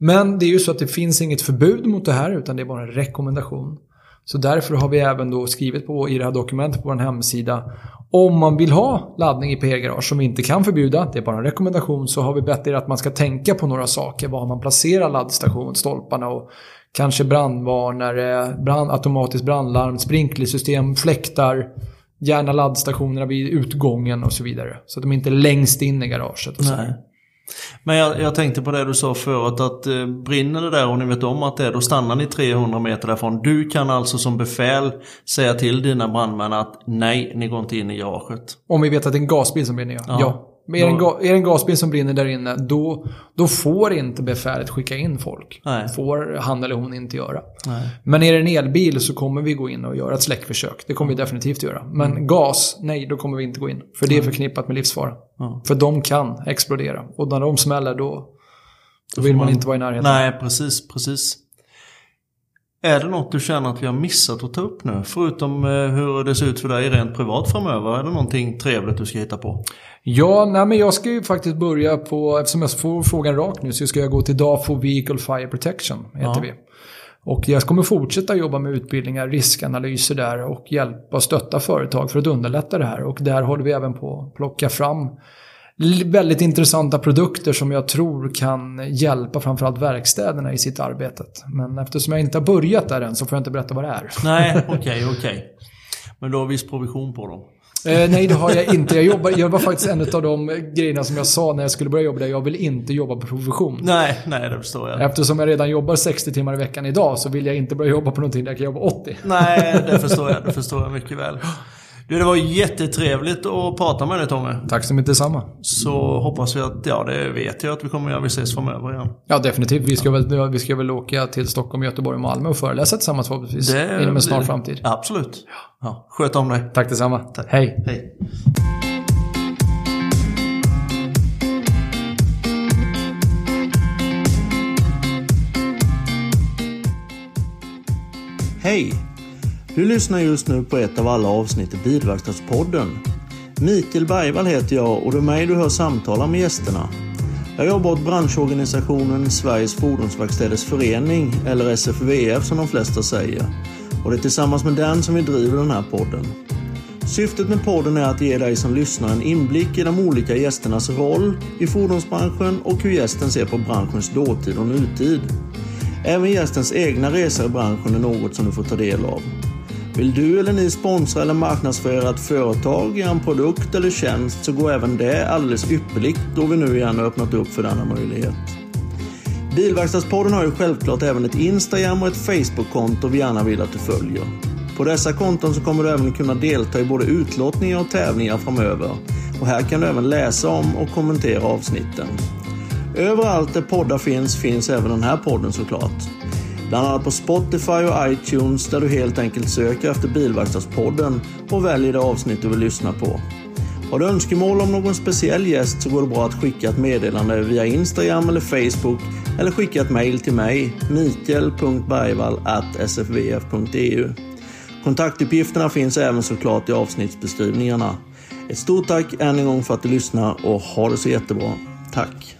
Men det är ju så att det finns inget förbud mot det här, utan det är bara en rekommendation. Så därför har vi även då skrivit på i det här dokumentet på vår hemsida om man vill ha laddning i PR-garage som vi inte kan förbjuda, det är bara en rekommendation, så har vi bett er att man ska tänka på några saker. Var man placerar laddstation, stolparna och kanske brandvarnare, brand, automatiskt brandlarm, sprinklersystem, fläktar, gärna laddstationerna vid utgången och så vidare. Så att de inte är längst in i garaget. Och så. Nej. Men jag, jag tänkte på det du sa förut att eh, brinner det där och ni vet om att det är, då stannar ni 300 meter därifrån. Du kan alltså som befäl säga till dina brandmän att nej, ni går inte in i garaget. Om vi vet att det är en gasbil som brinner, ja. Ja. Ja. Är det, en, är det en gasbil som brinner där inne, då, då får inte befälet skicka in folk. Nej. får han eller hon inte göra. Nej. Men är det en elbil så kommer vi gå in och göra ett släckförsök. Det kommer vi definitivt göra. Men gas, nej, då kommer vi inte gå in. För det är förknippat med livsfara. Ja. För de kan explodera. Och när de smäller då, då vill man inte vara i närheten. Nej, precis, precis. Är det något du känner att vi har missat att ta upp nu? Förutom eh, hur det ser ut för dig rent privat framöver. Är det någonting trevligt du ska hitta på? Ja, nej, men jag ska ju faktiskt börja på, eftersom jag får frågan rakt nu, så ska jag gå till DAFO Vehicle Fire Protection, heter Ja. vi. Och jag kommer fortsätta jobba med utbildningar, riskanalyser där och hjälpa och stötta företag för att underlätta det här. Och där håller vi även på att plocka fram väldigt intressanta produkter som jag tror kan hjälpa framförallt verkstäderna i sitt arbete. Men eftersom jag inte har börjat där än så får jag inte berätta vad det är. Nej, okej, okej. Men du har viss provision på dem? Eh, nej, det har jag inte. Jag, jobbar, jag var faktiskt en av de grejerna som jag sa när jag skulle börja jobba där. Jag vill inte jobba på provision. Nej, nej det förstår jag. Eftersom jag redan jobbar 60 timmar i veckan idag så vill jag inte börja jobba på någonting där jag kan jobba 80. Nej, det förstår jag. Det förstår jag mycket väl. Du, det var jättetrevligt att prata med dig Tommy. Tack så mycket detsamma. Så hoppas vi att, ja det vet jag att vi kommer göra. Vi ses framöver igen. Ja, definitivt. Vi ska, väl, vi ska väl åka till Stockholm, Göteborg och Malmö och föreläsa tillsammans förhoppningsvis. Det Inom en snar framtid. Absolut. Ja, sköt om dig. Tack detsamma. Hej. Hej. Hej! Du lyssnar just nu på ett av alla avsnitt i Bilverkstadspodden. Mikael Bergvall heter jag och det är mig du hör samtala med gästerna. Jag jobbar åt branschorganisationen Sveriges Fordonsverkstäders Förening, eller SFVF som de flesta säger. Och det är tillsammans med den som vi driver den här podden. Syftet med podden är att ge dig som lyssnar en inblick i de olika gästernas roll i fordonsbranschen och hur gästen ser på branschens dåtid och nutid. Även gästens egna resor i branschen är något som du får ta del av. Vill du eller ni sponsra eller marknadsföra ett företag, en produkt eller tjänst så går även det alldeles ypperligt då vi nu igen har öppnat upp för denna möjlighet. Bilverkstadspodden har ju självklart även ett Instagram och ett Facebook-konto vi gärna vill att du följer. På dessa konton så kommer du även kunna delta i både utlottningar och tävlingar framöver. Och här kan du även läsa om och kommentera avsnitten. Överallt där poddar finns, finns även den här podden såklart. Bland annat på Spotify och iTunes där du helt enkelt söker efter Bilverkstadspodden och väljer det avsnitt du vill lyssna på. Har du önskemål om någon speciell gäst så går det bra att skicka ett meddelande via Instagram eller Facebook eller skicka ett mail till mig, mikael.bergvall.sfvf.eu. Kontaktuppgifterna finns även såklart i avsnittsbeskrivningarna. Ett stort tack än en gång för att du lyssnar och ha det så jättebra. Tack!